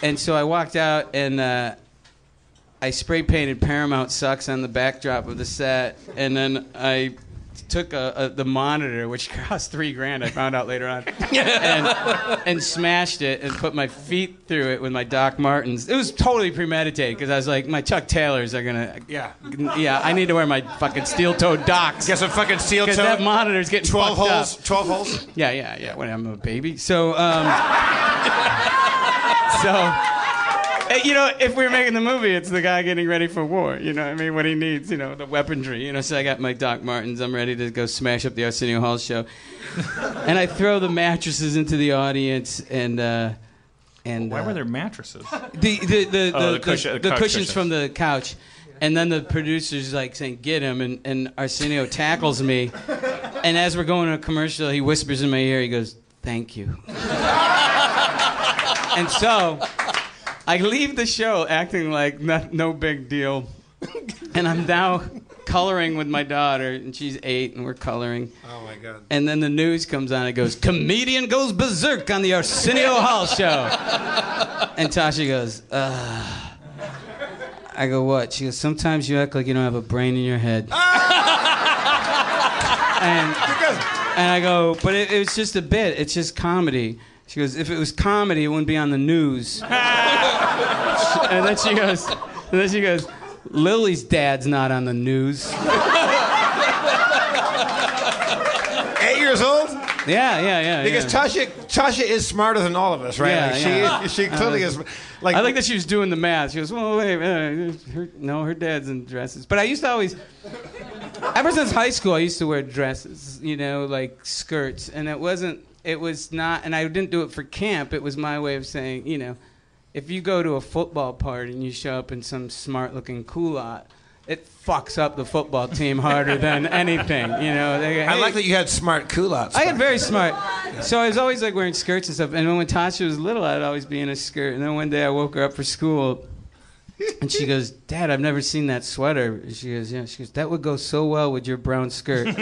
I: and so I walked out and uh, I spray painted Paramount sucks on the backdrop of the set, and then I took a, a, the monitor, which cost three grand. I found out later on, and, and smashed it and put my feet through it with my Doc Martens. It was totally premeditated because I was like, my Chuck Taylors are gonna.
E: Yeah.
I: Yeah, I need to wear my fucking steel-toed Docs.
E: Get some fucking steel
I: Because
E: toe.
I: that monitor's getting
E: 12 holes.
I: up.
E: 12 holes.
I: Yeah, yeah, yeah. When I'm a baby. So, um, so, You know, if we were making the movie, it's the guy getting ready for war. You know, what I mean, what he needs, you know, the weaponry. You know, so I got my Doc Martens. I'm ready to go smash up the Arsenio Hall show, and I throw the mattresses into the audience, and uh, and
F: Why
I: uh,
F: were there mattresses?
I: the the the,
F: Oh,
I: the,
F: the cushion-
I: the,
F: the
I: cushions
F: cushions.
I: from the couch, and then the producer's like saying, "Get him!" and and Arsenio tackles me, and as we're going to a commercial, he whispers in my ear, he goes, "Thank you," and so I leave the show acting like no, no big deal, and I'm now coloring with my daughter, and she's eight, and we're coloring.
E: Oh my god.
I: And then the news comes on. It goes, "Comedian goes berserk on the Arsenio Hall show." And Tasha goes, Ugh. I go, "What?" She goes, "Sometimes you act like you don't have a brain in your head." Ah! and and I go, "But it, it was just a bit. It's just comedy." She goes, "If it was comedy, it wouldn't be on the news." and then she goes, and then she goes, "Lily's dad's not on the news."
E: Eight years old?
I: Yeah, yeah, yeah.
E: Because
I: yeah.
E: Tasha Tasha is smarter than all of us, right?
I: Yeah,
E: like she
I: yeah.
E: she clearly
I: Uh,
E: is like
I: I like that she was doing the math. She goes, "Well, wait, uh, her, no, her dad's in dresses." But I used to always, ever since high school, I used to wear dresses, you know, like skirts, and it wasn't, it was not, and I didn't do it for camp. It was my way of saying, you know, if you go to a football party and you show up in some smart-looking culotte, it fucks up the football team harder than anything, you know. They go,
E: I like that you had smart culottes.
I: I had very smart. So I was always like wearing skirts and stuff. And when Tasha was little, I'd always be in a skirt. And then one day I woke her up for school, and she goes, "Dad, I've never seen that sweater." She goes, "Yeah." She goes, "That would go so well with your brown skirt."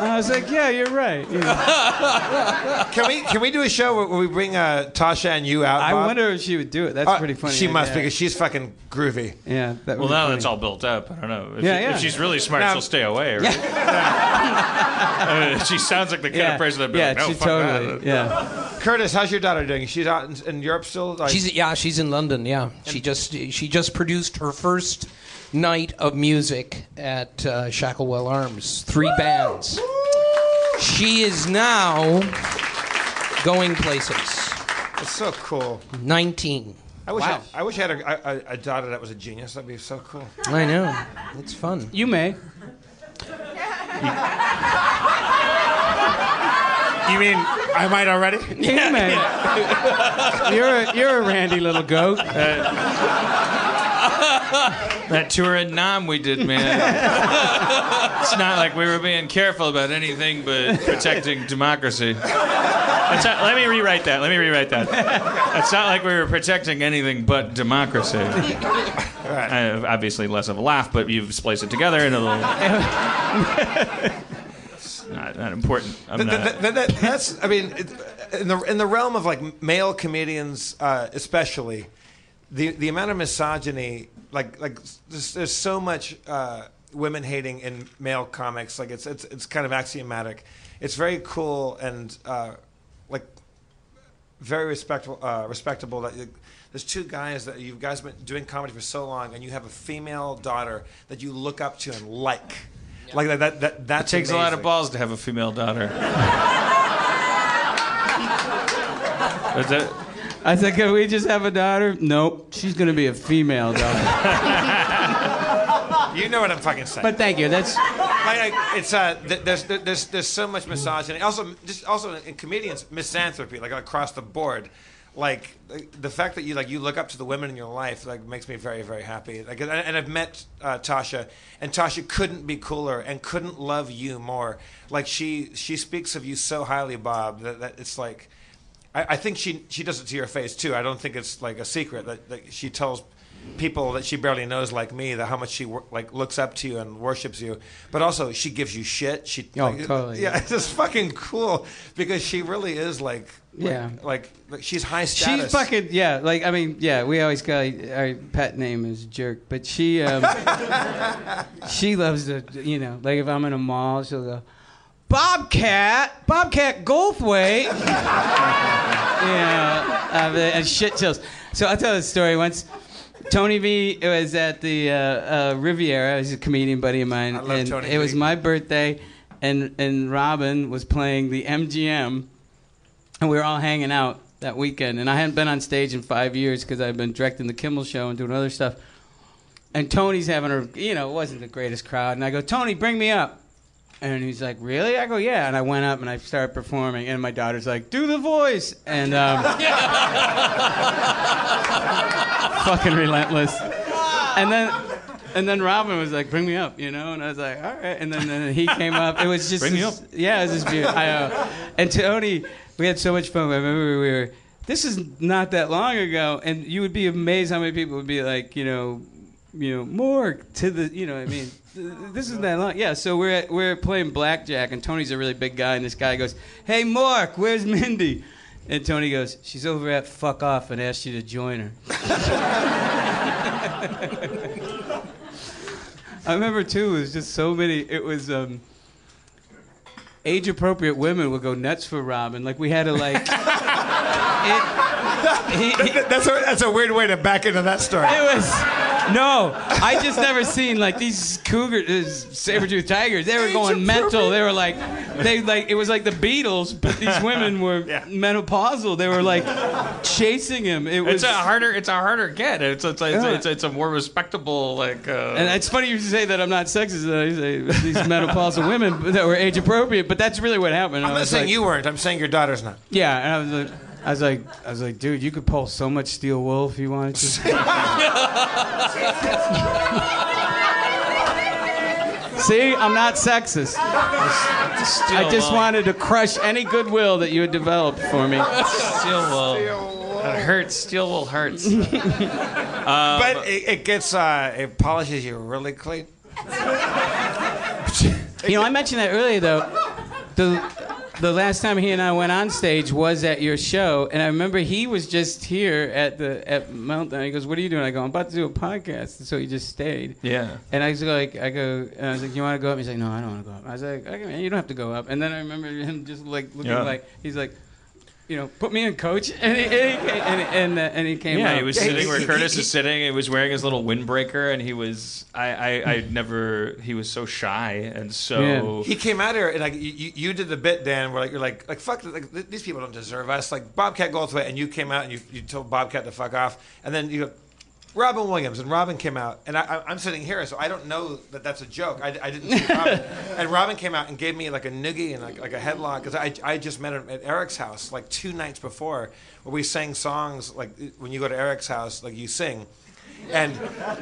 I: I was like, "Yeah, you're right." You know.
E: can we can we do a show where, where we bring uh, Tasha and you out?
I: I
E: Bob?
I: wonder if she would do it. That's
E: Uh,
I: pretty funny.
E: She must because she's fucking groovy.
I: Yeah. That
F: Well, now
I: funny.
F: that's all built up. I don't know. If,
I: Yeah,
F: she-
I: yeah.
F: if she's really smart,
E: Now-
F: she'll stay away. Right? Uh, she sounds like the kind
I: Yeah.
F: of person that'd be
I: yeah,
F: like, no,
I: she
F: fuck
I: totally.
F: that.
I: Yeah.
E: Curtis, how's your daughter doing? She's out in, in Europe still. Like,
J: She's yeah, she's in London. Yeah, she just she just produced her first night of music at uh, Shacklewell Arms. Three bands. She is now going places.
E: it's so cool.
J: Nineteen.
E: I wish
J: Wow.
E: I, I wish I had a, a, a daughter that was a genius. That'd be so cool.
J: I know. It's fun.
I: You may.
E: You mean I might already?
I: You may. you're a, you're a randy little goat.
F: That tour in Nam we did, man. it's not like we were being careful about anything but protecting democracy. That's not, let me rewrite that. Let me rewrite that. It's not like we were protecting anything but democracy. Uh, obviously, less of a laugh, but you've spliced it together in a little. It's not, not important. I'm
E: Th-
F: not.
E: th- th- that- that's I mean, it, in the in the realm of like male comedians, uh, especially, the the amount of misogyny, like like there's, there's so much uh, women hating in male comics. Like it's it's it's kind of axiomatic. It's very cool and uh, like very respectable. Uh, respectable that. You, there's two guys that you guys have been doing comedy for so long, and you have a female daughter that you look up to and like, like that. That that, that
F: It takes a lot of balls to have a female daughter.
I: I said, can we just have a daughter? Nope. She's going to be a female daughter.
E: You know what I'm fucking saying.
I: but thank you. That's
E: Like, like, it's uh, th- there's there's there's so much misogyny. Also, just also in comedians, misanthropy, like across the board. Like like, the fact that you like you look up to the women in your life, like makes me very very happy. Like, and, and I've met uh, Tasha, and Tasha couldn't be cooler and couldn't love you more. Like she she speaks of you so highly, Bob, that, that it's like. I, I think she she does it to your face too. I don't think it's like a secret that, that she tells people that she barely knows like me that how much she like looks up to you and worships you. But also she gives you shit. She
I: Oh,
E: like,
I: totally,
E: yeah, it's just fucking cool because she really is like like-
I: Yeah.
E: like, like she's high status.
I: she's fucking yeah. Like I mean, yeah. We always call our pet name is Jerk, but she um, she loves to you know like if I'm in a mall, she'll go. Bobcat, Bobcat Goldthwait. yeah, uh, and shit chills. So I'll tell this story. Once Tony V was at the uh, uh, Riviera. He's a comedian buddy of mine,
E: I love
I: and
E: Tony
I: it was my birthday, and and Robin was playing the MGM, and we were all hanging out. that weekend, and I hadn't been on stage in five years because I've been directing the Kimmel Show and doing other stuff. And Tony's having a, you know, it wasn't the greatest crowd, and I go, Tony, bring me up. And he's like, "Really?" I go, "Yeah." And I went up and I started performing, and my daughter's like, "Do the voice," and um, fucking relentless. And then, and then Robin was like, "Bring me up," you know, and I was like, "All right." And then, then he came up. It was just
F: Bring me up.
I: Yeah, it was just beautiful. I, uh, and Tony, we had so much fun. I remember we were. This is not that long ago, and you would be amazed how many people would be like, you know, you know, more to the, you know, what I mean, this isn't that long. Yeah, so we're at, we're playing blackjack, and Tony's a really big guy, and this guy goes, "Hey, Mork, where's Mindy?" And Tony goes, "She's over at Fuck Off and asked you to join her." I remember too. It was just so many. It was um, age-appropriate women would go nuts for Robin. Like we had to like.
E: that's, a, that's a weird way to back into that story.
I: It was no. I just never seen like these cougars, saber-toothed tigers. They were going mental. They were like, they like it was like the Beatles, but these women were menopausal. They were like chasing him. It was
F: It's a harder. It's a harder get. It's it's it's,
I: Yeah.
F: it's, it's a more respectable like. Uh,
I: And it's funny you say that I'm not sexist. That I say these menopausal women that were age appropriate, but that's really what happened.
E: I'm not
I: was
E: saying
I: like-
E: you weren't. I'm saying your daughter's not.
I: Yeah, and I was like, I was like, I was like, dude, you could pull so much steel wool if you wanted to. See, I'm not sexist. I just
F: wool.
I: wanted to crush any goodwill that you had developed for me.
F: Steel wool. It hurts. Steel wool hurts. Um,
E: but it, it gets uh, it polishes you really clean.
I: You know, I mentioned that earlier though. The the last time he and I went on stage was at your show, and I remember he was just here at the at Meltdown. He goes, "What are you doing?" I go, "I'm about to do a podcast," so he just stayed.
F: Yeah.
I: And I was like, I go, and I was like, "You want to go up?" He's like, "No, I don't want to go up." I was like, "Okay, man, you don't have to go up." And then I remember him just like looking
F: Yeah.
I: like he's like. You know, put me in, coach, and he, and he, came- and, and, uh, and he came
F: Yeah,
I: out.
F: he was sitting where Curtis is sitting. He was wearing his little windbreaker, and he was. I, I, I never. He was so shy and so.
E: He came out here and like you, you you did the bit, Dan, where like you're like like fuck, like, these people don't deserve us. Like Bobcat Goldthwait, and you came out and you, you told Bobcat to fuck off, and then you go. Robin Williams and Robin came out, and I, I, I'm sitting here, so I don't know that that's a joke. I, I didn't see Robin, and Robin came out and gave me like a noogie and like, like a headlock because I, I just met him at Eric's house like two nights before, where we sang songs like when you go to Eric's house, like you sing, and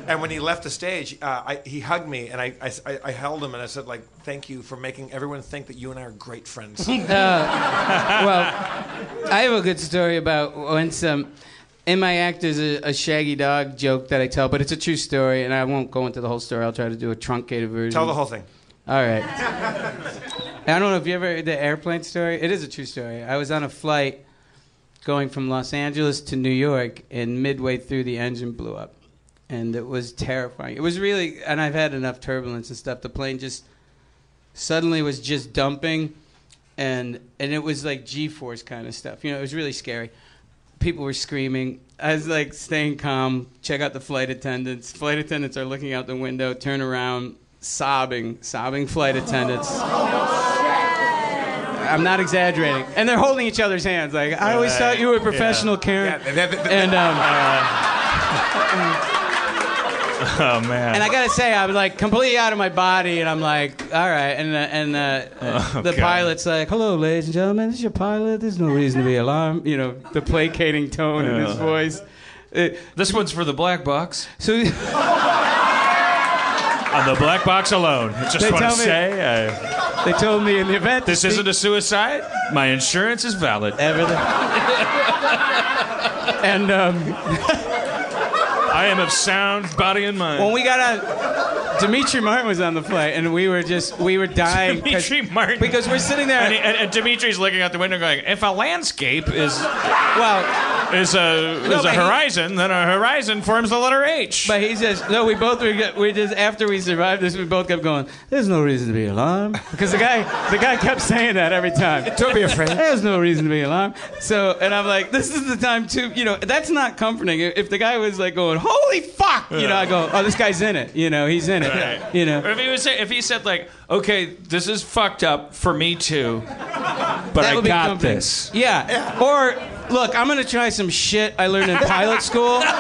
E: and when he left the stage, uh, I, he hugged me and I, I, I held him and I said like thank you for making everyone think that you and I are great friends.
I: Uh, well, I have a good story about once um, in my act there's a, a shaggy dog joke that I tell, but it's a true story, and I won't go into the whole story. I'll try to do a truncated version.
E: Tell the whole thing.
I: All right. I don't know if you ever heard the airplane story. It is a true story. I was on a flight going from Los Angeles to New York, and midway through, the engine blew up, and it was terrifying. It was really, and I've had enough turbulence and stuff. The plane just suddenly was just dumping, and and it was like G-force kind of stuff. You know, it was really scary. People were screaming. I was like staying calm. Check out the flight attendants. Flight attendants are looking out the window. Turn around, sobbing, sobbing flight attendants. I'm not exaggerating. And they're holding each other's hands. Like I always
E: Uh,
I: thought you were a professional,
E: yeah.
I: Karen.
E: Yeah, that- that-
I: and um,
F: Oh man.
I: and I gotta say, I'm like completely out of my body, and I'm like, all right. And uh, and uh,
F: Oh,
I: the
F: God.
I: pilot's like, hello, ladies and gentlemen, this is your pilot. There's no reason to be alarmed. You know, the placating tone in his voice. Uh,
F: This one's for the black box.
I: so
F: On the black box alone. I just
I: They
F: want to say, uh,
I: they told me in the event
F: this isn't a suicide. My insurance is valid.
I: everything. and um,
F: I am of sound body and mind.
I: when we got on, Demetri Martin was on the flight, and we were just we were dying 'cause-
F: Demetri Martin.
I: because we're sitting there.
F: and, he- and, and Demetri's looking out the window, going, "If a landscape is
I: well,
F: is a
I: No,
F: is
I: but
F: a
I: he-
F: horizon, then a horizon forms the letter H."
I: But he says, no, we both were, we just, after we survived this, we both kept going, there's no reason to be alarmed. Because the guy, the guy kept saying that every time.
E: Don't be afraid.
I: There's no reason to be alarmed. So, and I'm like, this is the time to, you know, that's not comforting. If the guy was like going, holy fuck, you know, I go, oh, this guy's in it. You know, he's in it.
F: Right.
I: You know.
F: Or if he was say, if he said like, "Okay, this is fucked up for me too, but I got this."
I: Yeah. Or look, I'm gonna try some shit I learned in pilot school.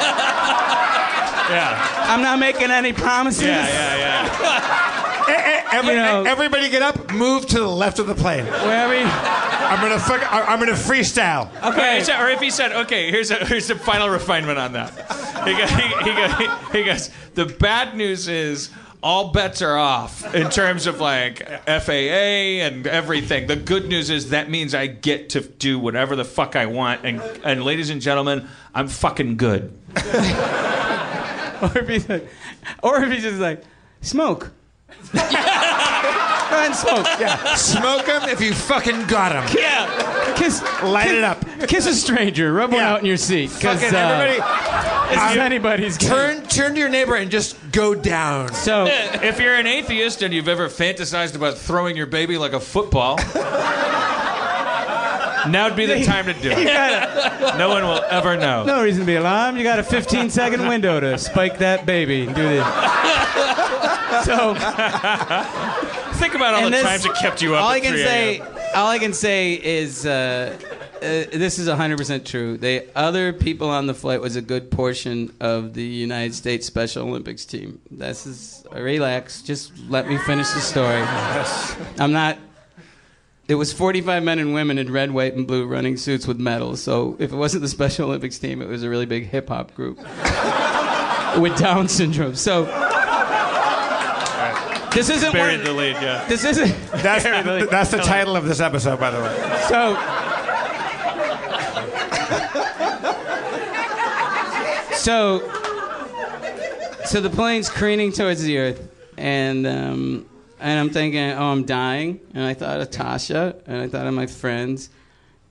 F: Yeah.
I: I'm not making any promises.
F: Yeah, yeah, yeah.
E: Every-
I: You know-
E: everybody get up, move to the left of the plane.
I: Wherever you,
E: I'm gonna fuck, I- I'm gonna freestyle.
F: Okay. Or if he said, okay, here's a here's a final refinement on that. He goes, he, he, goes, he goes, the bad news is all bets are off in terms of like FAA and everything. The good news is that means I get to do whatever the fuck I want. And and ladies and gentlemen, I'm fucking good.
I: or if he's like, or if he's just like, smoke. Go and smoke. Yeah.
E: Smoke them if you fucking got them.
I: Yeah. Kiss.
E: Light
I: kiss,
E: it up.
I: Kiss a stranger. Rub one out in your seat. Because
E: Fucking
I: uh,
E: everybody.
I: this is anybody's game.
E: Turn, turn to your neighbor and just go down.
I: So
F: If you're an atheist and you've ever fantasized about throwing your baby like a football, now would be the time to do it. No one will ever know.
I: no reason to be alarmed. You got a 15 second window to spike that baby and do this. So
F: Think about all the
I: this-
F: times it kept you up.
I: all I can
F: 3
I: say, all I can say is uh, uh, this is 100% true. The other people on the flight was a good portion of the United States Special Olympics team. This is relax. Just let me finish the story. I'm not. It was 45 men and women in red, white, and blue running suits with medals. So if it wasn't the Special Olympics team, it was a really big hip hop group with Down syndrome. So this isn't
F: Buried
I: one,
F: the lead, yeah.
I: this isn't
E: That's, that's the title of this episode, by the way.
I: so. So, so the plane's careening towards the earth, and um, and I'm thinking, oh, I'm dying, and I thought of Tasha, and I thought of my friends,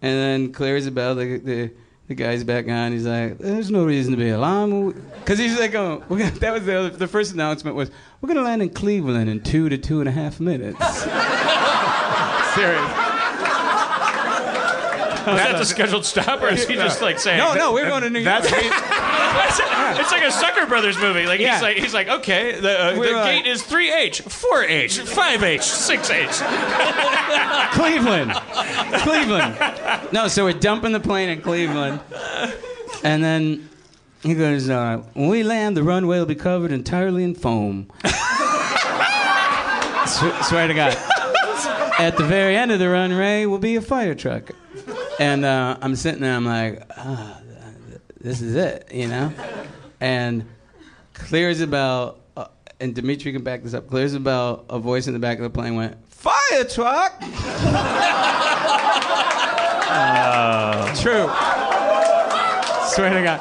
I: and then Claire Isabel, the the, the guy's back on. He's like, there's no reason to be alarmed, because he's like, oh, we're gonna, that was the other, the first announcement was we're gonna land in Cleveland in two to two and a half minutes. Serious.
F: Was that the scheduled stop, or is he just like saying?
I: No, no, we're going to New York.
F: It's, it's like a Zucker Brothers movie. Like
I: Yeah.
F: he's like he's like okay, the, uh, the
I: like-
F: gate is three H, four H, five H, six H.
I: Cleveland. Cleveland. No, so we're dumping the plane in Cleveland. And then he goes, uh, when we land, the runway will be covered entirely in foam. Sw- swear to God. At the very end of the runway will be a fire truck. And uh, I'm sitting there, I'm like, ah, this is it, you know? And clear as a bell, uh, and Demetri can back this up, clear as a bell, a voice in the back of the plane went, fire truck! True. Swear to God.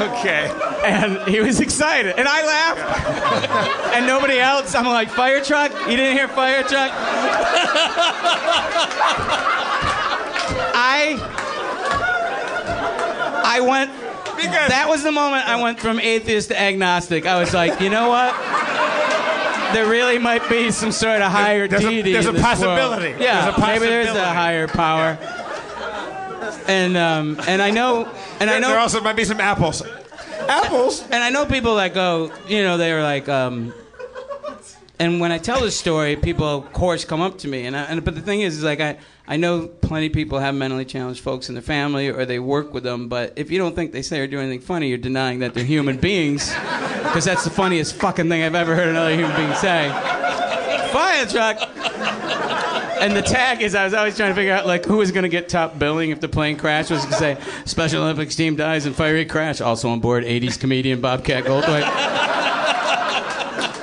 E: Okay.
I: And he was excited. And I laughed. and nobody else. I'm like, fire truck? You didn't hear fire truck? I I went that was the moment I went from atheist to agnostic. I was like, you know what? There really might be some sort of higher
E: There's a-
I: deity.
E: there's
I: in
E: a
I: this world.
E: possibility.
I: Yeah,
E: There's a
I: maybe there's a higher power. And um, and I know and I know
E: there also might be some apples. Apples.
I: and I know people that go, you know, they were like, um, and when I tell this story, people of course come up to me, and, I, and but the thing is, is like I, I know plenty of people have mentally challenged folks in their family or they work with them, but if you don't think they say or do anything funny, you're denying that they're human beings, because that's the funniest fucking thing I've ever heard another human being say. Fire truck. And the tag is I was always trying to figure out like who was going to get top billing if the plane crashed. Was going to say Special Olympics team dies in fiery crash. Also on board 80s comedian Bobcat Goldthwait.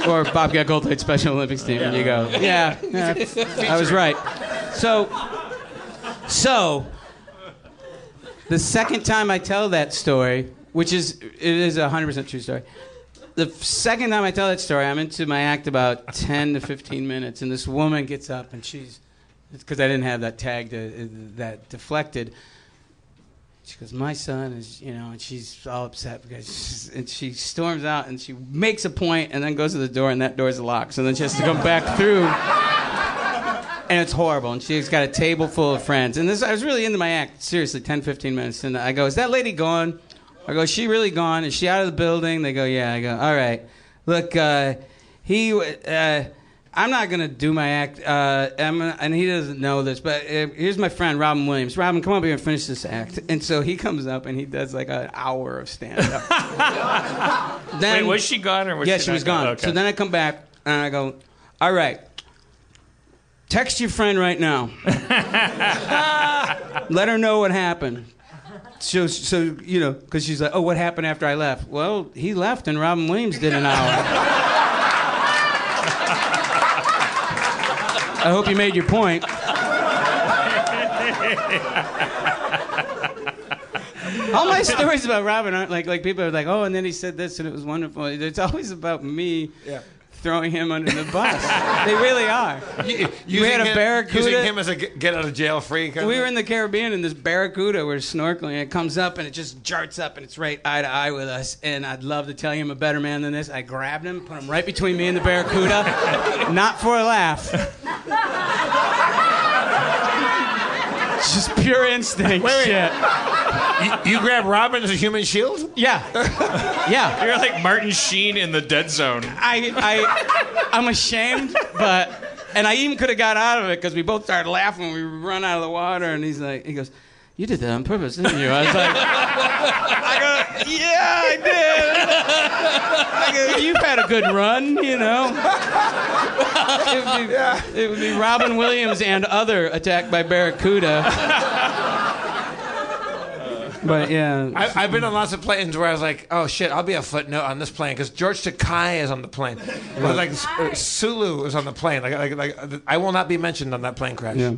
I: or Bobcat Goldthwait Special Olympics team. And you go, yeah, yeah, I was right. So, so the second time I tell that story, which is it is a hundred percent true story. The second time I tell that story, I'm into my act about 10 to 15 minutes, and this woman gets up and she's, because I didn't have that tag to, uh, that deflected. She goes, my son is, you know, and she's all upset because, and she storms out and she makes a point and then goes to the door and that door's locked. So then she has to come back through, and it's horrible. And she's got a table full of friends. And this, I was really into my act, seriously, 10, 15 minutes. And I go, is that lady gone? I go, is she really gone? Is she out of the building? They go, yeah. I go, all right. Look, uh, he, uh, I'm not gonna do my act, uh, gonna, and he doesn't know this, but uh, here's my friend Robin Williams. Robin, come up here and finish this act. And so he comes up and he does like an hour of stand up.
F: Wait, was she gone or was
I: yeah,
F: she
I: she was gone.
F: Okay.
I: So then I come back and I go, all right, text your friend right now. Let her know what happened. So, so you know, because she's like, oh, what happened after I left? Well, he left and Robin Williams did an hour. I hope you made your point. All my stories about Robin aren't like like people are like, oh, and then he said this and it was wonderful. It's always about me throwing him under the bus. they really are. You,
E: Using
I: had a
E: him-
I: barracuda.
E: Using him as a get get out of jail free. Kind
I: we
E: of
I: were in the Caribbean and this barracuda we're snorkeling and it comes up and it just jarts up and it's right eye to eye with us and I'd love to tell you I'm a better man than this. I grabbed him, put him right between me and the barracuda, not for a laugh. Just pure instinct.
E: Wait, wait.
I: shit.
E: You, you grab Robin as a human shield?
I: Yeah. Yeah.
F: You're like Martin Sheen in the Dead Zone.
I: I, I, I'm ashamed, but, and I even could have got out of it because we both started laughing when we run out of the water, and he's like, he goes, "You did that on purpose, didn't you?" I was like, I go, "Yeah, I did." I go, "You've had a good run, you know." It would, be, it would be Robin Williams and other attacked by barracuda. But yeah,
E: I, I've been on lots of planes where I was like, "Oh shit, I'll be a footnote on this plane" because George Takei is on the plane. But like Sulu is on the plane. Like, like, like, I will not be mentioned on that plane crash.
I: Yeah.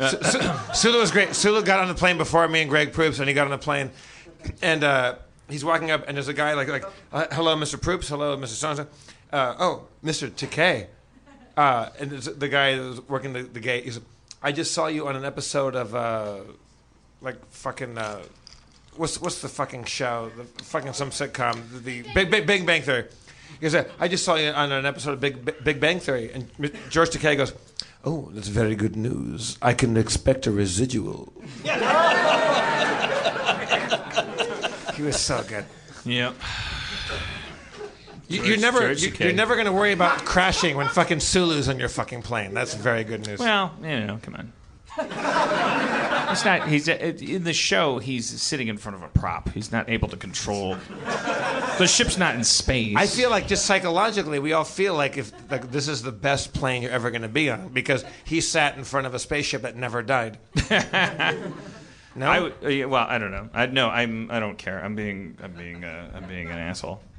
E: Su- Su- Sulu was great. Sulu got on the plane before me and Greg Proops, and he got on the plane, and uh, he's walking up, and there's a guy like like, uh, "Hello, Mr. Proops. Hello, Mr. So uh, Oh, Mr. Takei. Uh, and the guy that was working the, the gate. He said, "I just saw you on an episode of uh, like fucking." Uh, What's what's the fucking show? The fucking some sitcom. The, the Big, Big Big Bang Theory. He goes, I just saw you on an episode of Big Big Bang Theory, and George Takei goes, "Oh, that's very good news. I can expect a residual." he was so good.
F: Yep.
E: You,
F: George-
E: you're never
F: George
E: you,
F: Takei.
E: you're never going to worry about crashing when fucking Sulu's on your fucking plane. That's very good news.
F: Well, you know, come on. It's not. He's in the show. He's sitting in front of a prop. He's not able to control. The ship's not in space.
E: I feel like just psychologically, we all feel like if like this is the best plane you're ever going to be on because he sat in front of a spaceship that never died. no,
F: I would, uh, yeah, well, I don't know. I no, I'm. I don't care. I'm being. I'm being. Uh, I'm being an asshole.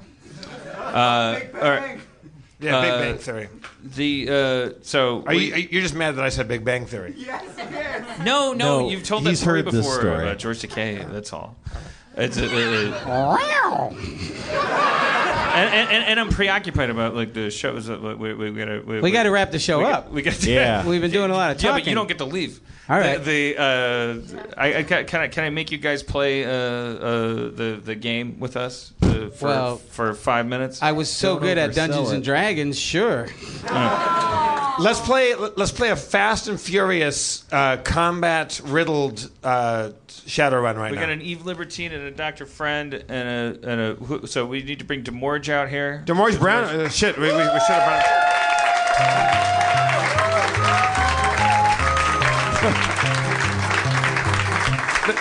F: Uh, all right.
E: Yeah, Big
F: Uh,
E: Bang Theory.
F: The uh, so
E: Are
F: we-
E: you, are you- you're just mad that I said Big Bang Theory?
F: No, no,
G: No,
F: you've told that
G: he's
F: story
G: heard this
F: before
G: story.
F: about George Takei. That's all. It's uh, uh, and, and, and, and I'm preoccupied about like the shows that we, we, we gotta we,
I: we got to wrap the show
F: we
I: up.
F: got- we got to,
G: Yeah.
I: We've been doing a lot of
F: Yeah, but you don't get to leave.
I: All right.
F: The, the uh, I, I can can I can I make you guys play uh, uh, the the game with us uh, for
I: Well,
F: for five minutes?
I: I was so
G: Don't
I: good at
G: oversell
I: Dungeons and. Dragons, sure.
E: Let's play. Let's play a Fast and Furious uh, combat riddled uh, Shadowrun right
F: we
E: now.
F: We got an Eve Libertine and a Doctor Friend and a and a so we need to bring DeMorge out here.
E: DeMorge Brown. Uh, shit, we, we, we should have brought.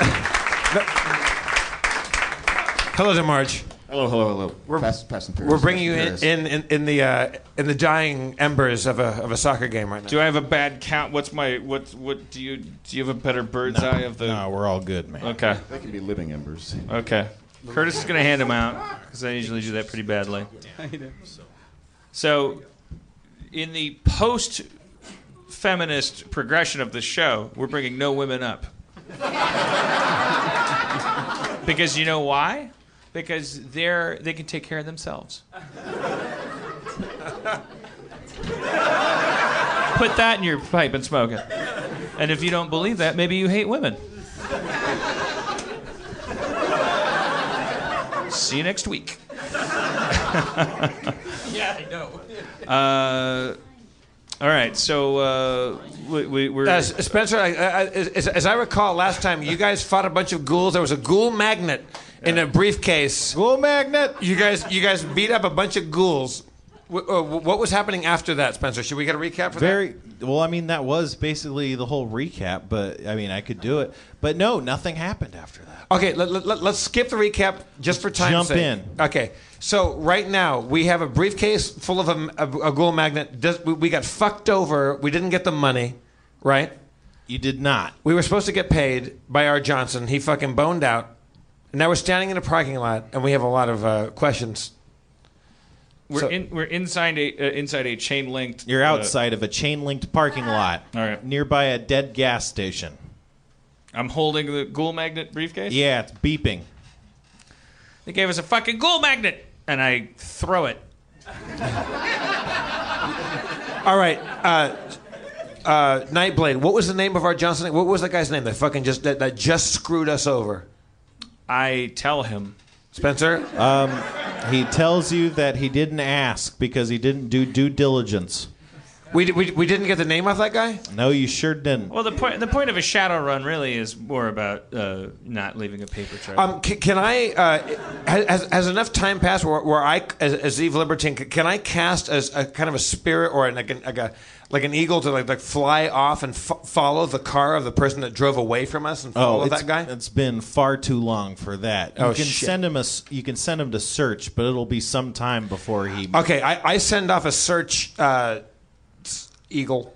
E: Hello, DeMorge.
L: Hello, hello, hello.
E: We're-
L: Fast, Fast and
E: We're bringing you in in, in, in the uh, in the dying embers of a of a soccer game right now.
F: Do I have a bad count? What's my what what do you do you have a better bird's eye of the?
G: No, we're all good, man.
F: Okay.
L: They can be living embers.
F: Okay. Curtis is going to hand them out because I usually do that pretty badly. So, in the post feminist progression of the show, we're bringing no women up. because you know why? Because they're they can take care of themselves. Put that in your pipe and smoke it. And if you don't believe that, maybe you hate women. See you next week.
I: Yeah, I know.
F: Uh, all right, so uh, we, we, we're.
E: Uh, Spencer, I, I, as, as I recall, last time you guys fought a bunch of ghouls. There was a ghoul magnet in a briefcase.
G: Ghoul magnet.
E: You guys, you guys beat up a bunch of ghouls, w- what was happening after that, Spencer? Should we get a recap for that?
G: Very well. I mean, that was basically the whole recap. But I mean, I could do it. But no, nothing happened after that.
E: that? Okay, let, let, let, us skip the recap just for time's
G: Jump
E: sake.
G: in.
E: Okay, so right now we have a briefcase full of a, a, a ghoul magnet. Does, we, we got fucked over. We didn't get the money, right?
G: You did not.
E: We were supposed to get paid by R. Johnson. He fucking boned out. And now we're standing in a parking lot, and we have a lot of uh, questions.
F: We're
E: So-
F: in, we're inside a uh, inside a chain linked.
G: You're outside of a chain linked parking lot.
F: All right.
G: Nearby a dead gas station.
F: I'm holding the ghoul magnet briefcase.
G: Yeah, it's beeping.
F: They gave us a fucking ghoul magnet, and I throw it.
E: All right, uh, uh, Nightblade. What was the name of our Johnson? What was that guy's name that fucking just that, that just screwed us over?
F: I tell him,
E: Spencer.
G: Um, he tells you that he didn't ask because he didn't do due diligence.
E: We, we, we didn't get the name of that guy.
G: No, you sure didn't.
F: Well, the point the point of a shadow run really is more about uh, not leaving a paper trail.
E: Um, can, can I? Uh, has, has enough time passed where, where I, as, as Eve Libertine, c- can I cast as a kind of a spirit or like an, like a like an eagle to like, like fly off and fo- follow the car of the person that drove away from us and follow
G: Oh,
E: that guy?
G: it's been far too long for that. You
E: Oh,
G: can
E: shit.
G: send him a s- you can send him to search, but it'll be some time before he.
E: Okay, I, I send off a search uh, s- eagle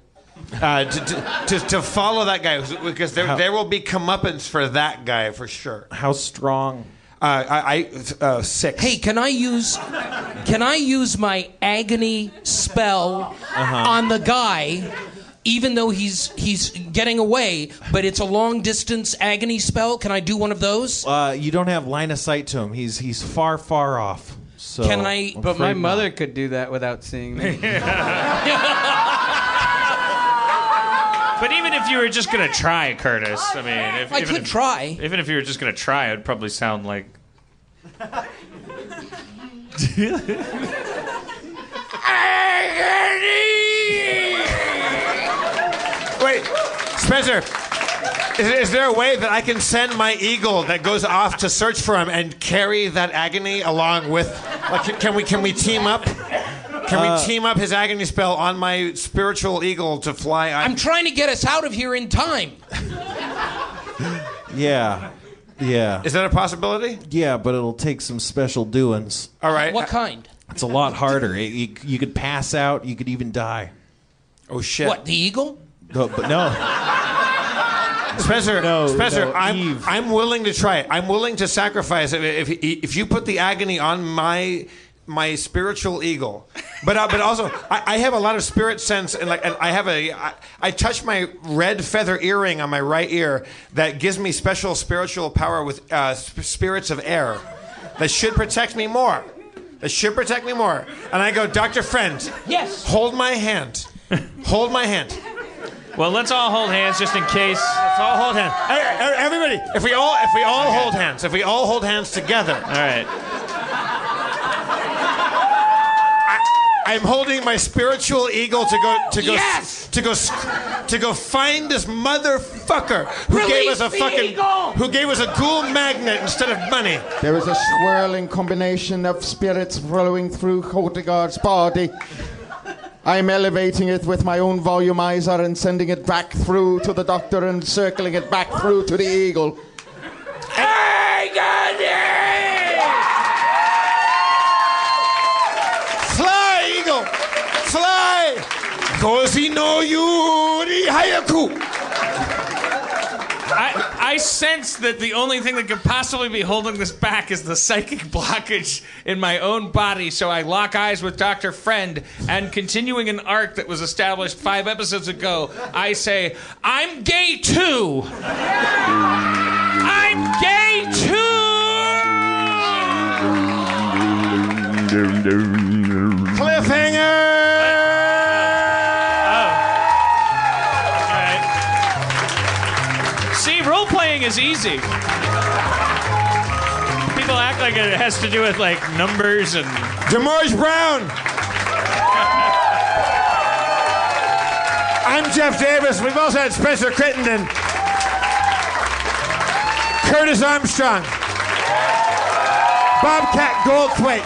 E: uh, to, to, to, to follow that guy because there,
G: How-
E: there will be comeuppance for that guy for sure.
G: How strong?
E: Uh, I, I uh, six.
J: Hey, can I use can I use my agony spell
G: Uh-huh.
J: on the guy? Even though he's he's getting away, but it's a long distance agony spell. Can I do one of those?
G: Uh, you don't have line of sight to him. He's he's far far off. So
J: Can I-
G: I'm
I: But my mother
G: not.
I: could do that without seeing me.
F: But even if you were just gonna try, Curtis, I mean, if,
J: I
F: even
J: could
F: if,
J: try.
F: Even if you were just gonna try, it'd probably sound like.
E: Wait, Spencer. Is, is there a way that I can send my eagle that goes off to search for him and carry that agony along with? Like, can- can we can we team up? Can
G: Uh,
E: we team up his agony spell on my spiritual eagle to fly? I,
J: I'm trying to get us out of here in time.
G: Yeah, yeah,
E: Is that a possibility?
G: yeah, but it'll take some special doings.
E: All right.
J: What kind?
G: It's a lot harder. It, you, you could pass out. You could even die.
E: Oh shit.
J: What the eagle?
G: No, but no.
E: Spencer,
G: No,
E: Spencer,
G: no,
E: I'm,
G: Eve.
E: I'm willing to try it. I'm willing to sacrifice it if, if you put the agony on my my spiritual eagle. But uh, but also, I, I have a lot of spirit sense, and like and I have a I, I touch my red feather earring on my right ear that gives me special spiritual power with uh, sp- spirits of air that should protect me more. That should protect me more. And I go, Doctor Friend,
J: Yes.
E: hold my hand, hold my hand.
F: Well, let's all hold hands just in case.
E: Let's all hold hands. Hey, hey, Everybody, if we all if we all hold hands, if we all hold hands together,
F: All right.
E: I'm holding my spiritual eagle to go to go
J: Yes!
E: to go to go find this motherfucker who gave us a fucking
J: eagle!
E: who gave us a ghoul magnet instead of money.
M: There is a swirling combination of spirits flowing through Hildegard's body. I'm elevating it with my own volumizer and sending it back through to the doctor and circling it back through to the eagle.
E: Fly, eagle, fly. Kozi no yuri hayaku.
F: I, I sense that the only thing that could possibly be holding this back is the psychic blockage in my own body. So I lock eyes with Dr. Friend, and continuing an arc that was established five episodes ago, I say, I'm gay too! I'm gay too!
E: Cliffhanger.
F: Is easy. People act like it has to do with like numbers and.
E: DeMorge Brown. I'm Jeff Davis. We've also had Spencer Crittenden, Curtis Armstrong, Bobcat Goldthwait,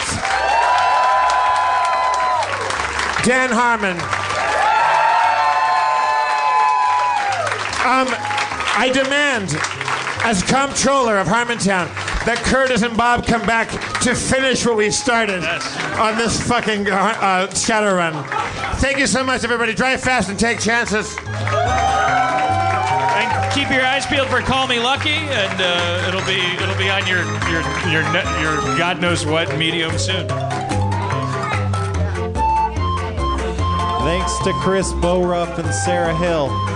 E: Dan Harmon. Um, I demand, as comptroller of Harmontown, that Curtis and Bob come back to finish what we started on this fucking uh, uh, shadow run. Thank you so much, everybody. Drive fast and take chances.
F: And keep your eyes peeled for "Call Me Lucky," and uh, it'll be it'll be on your your your net, your God knows what medium soon.
N: Thanks to Chris Boruff and Sarah Hill.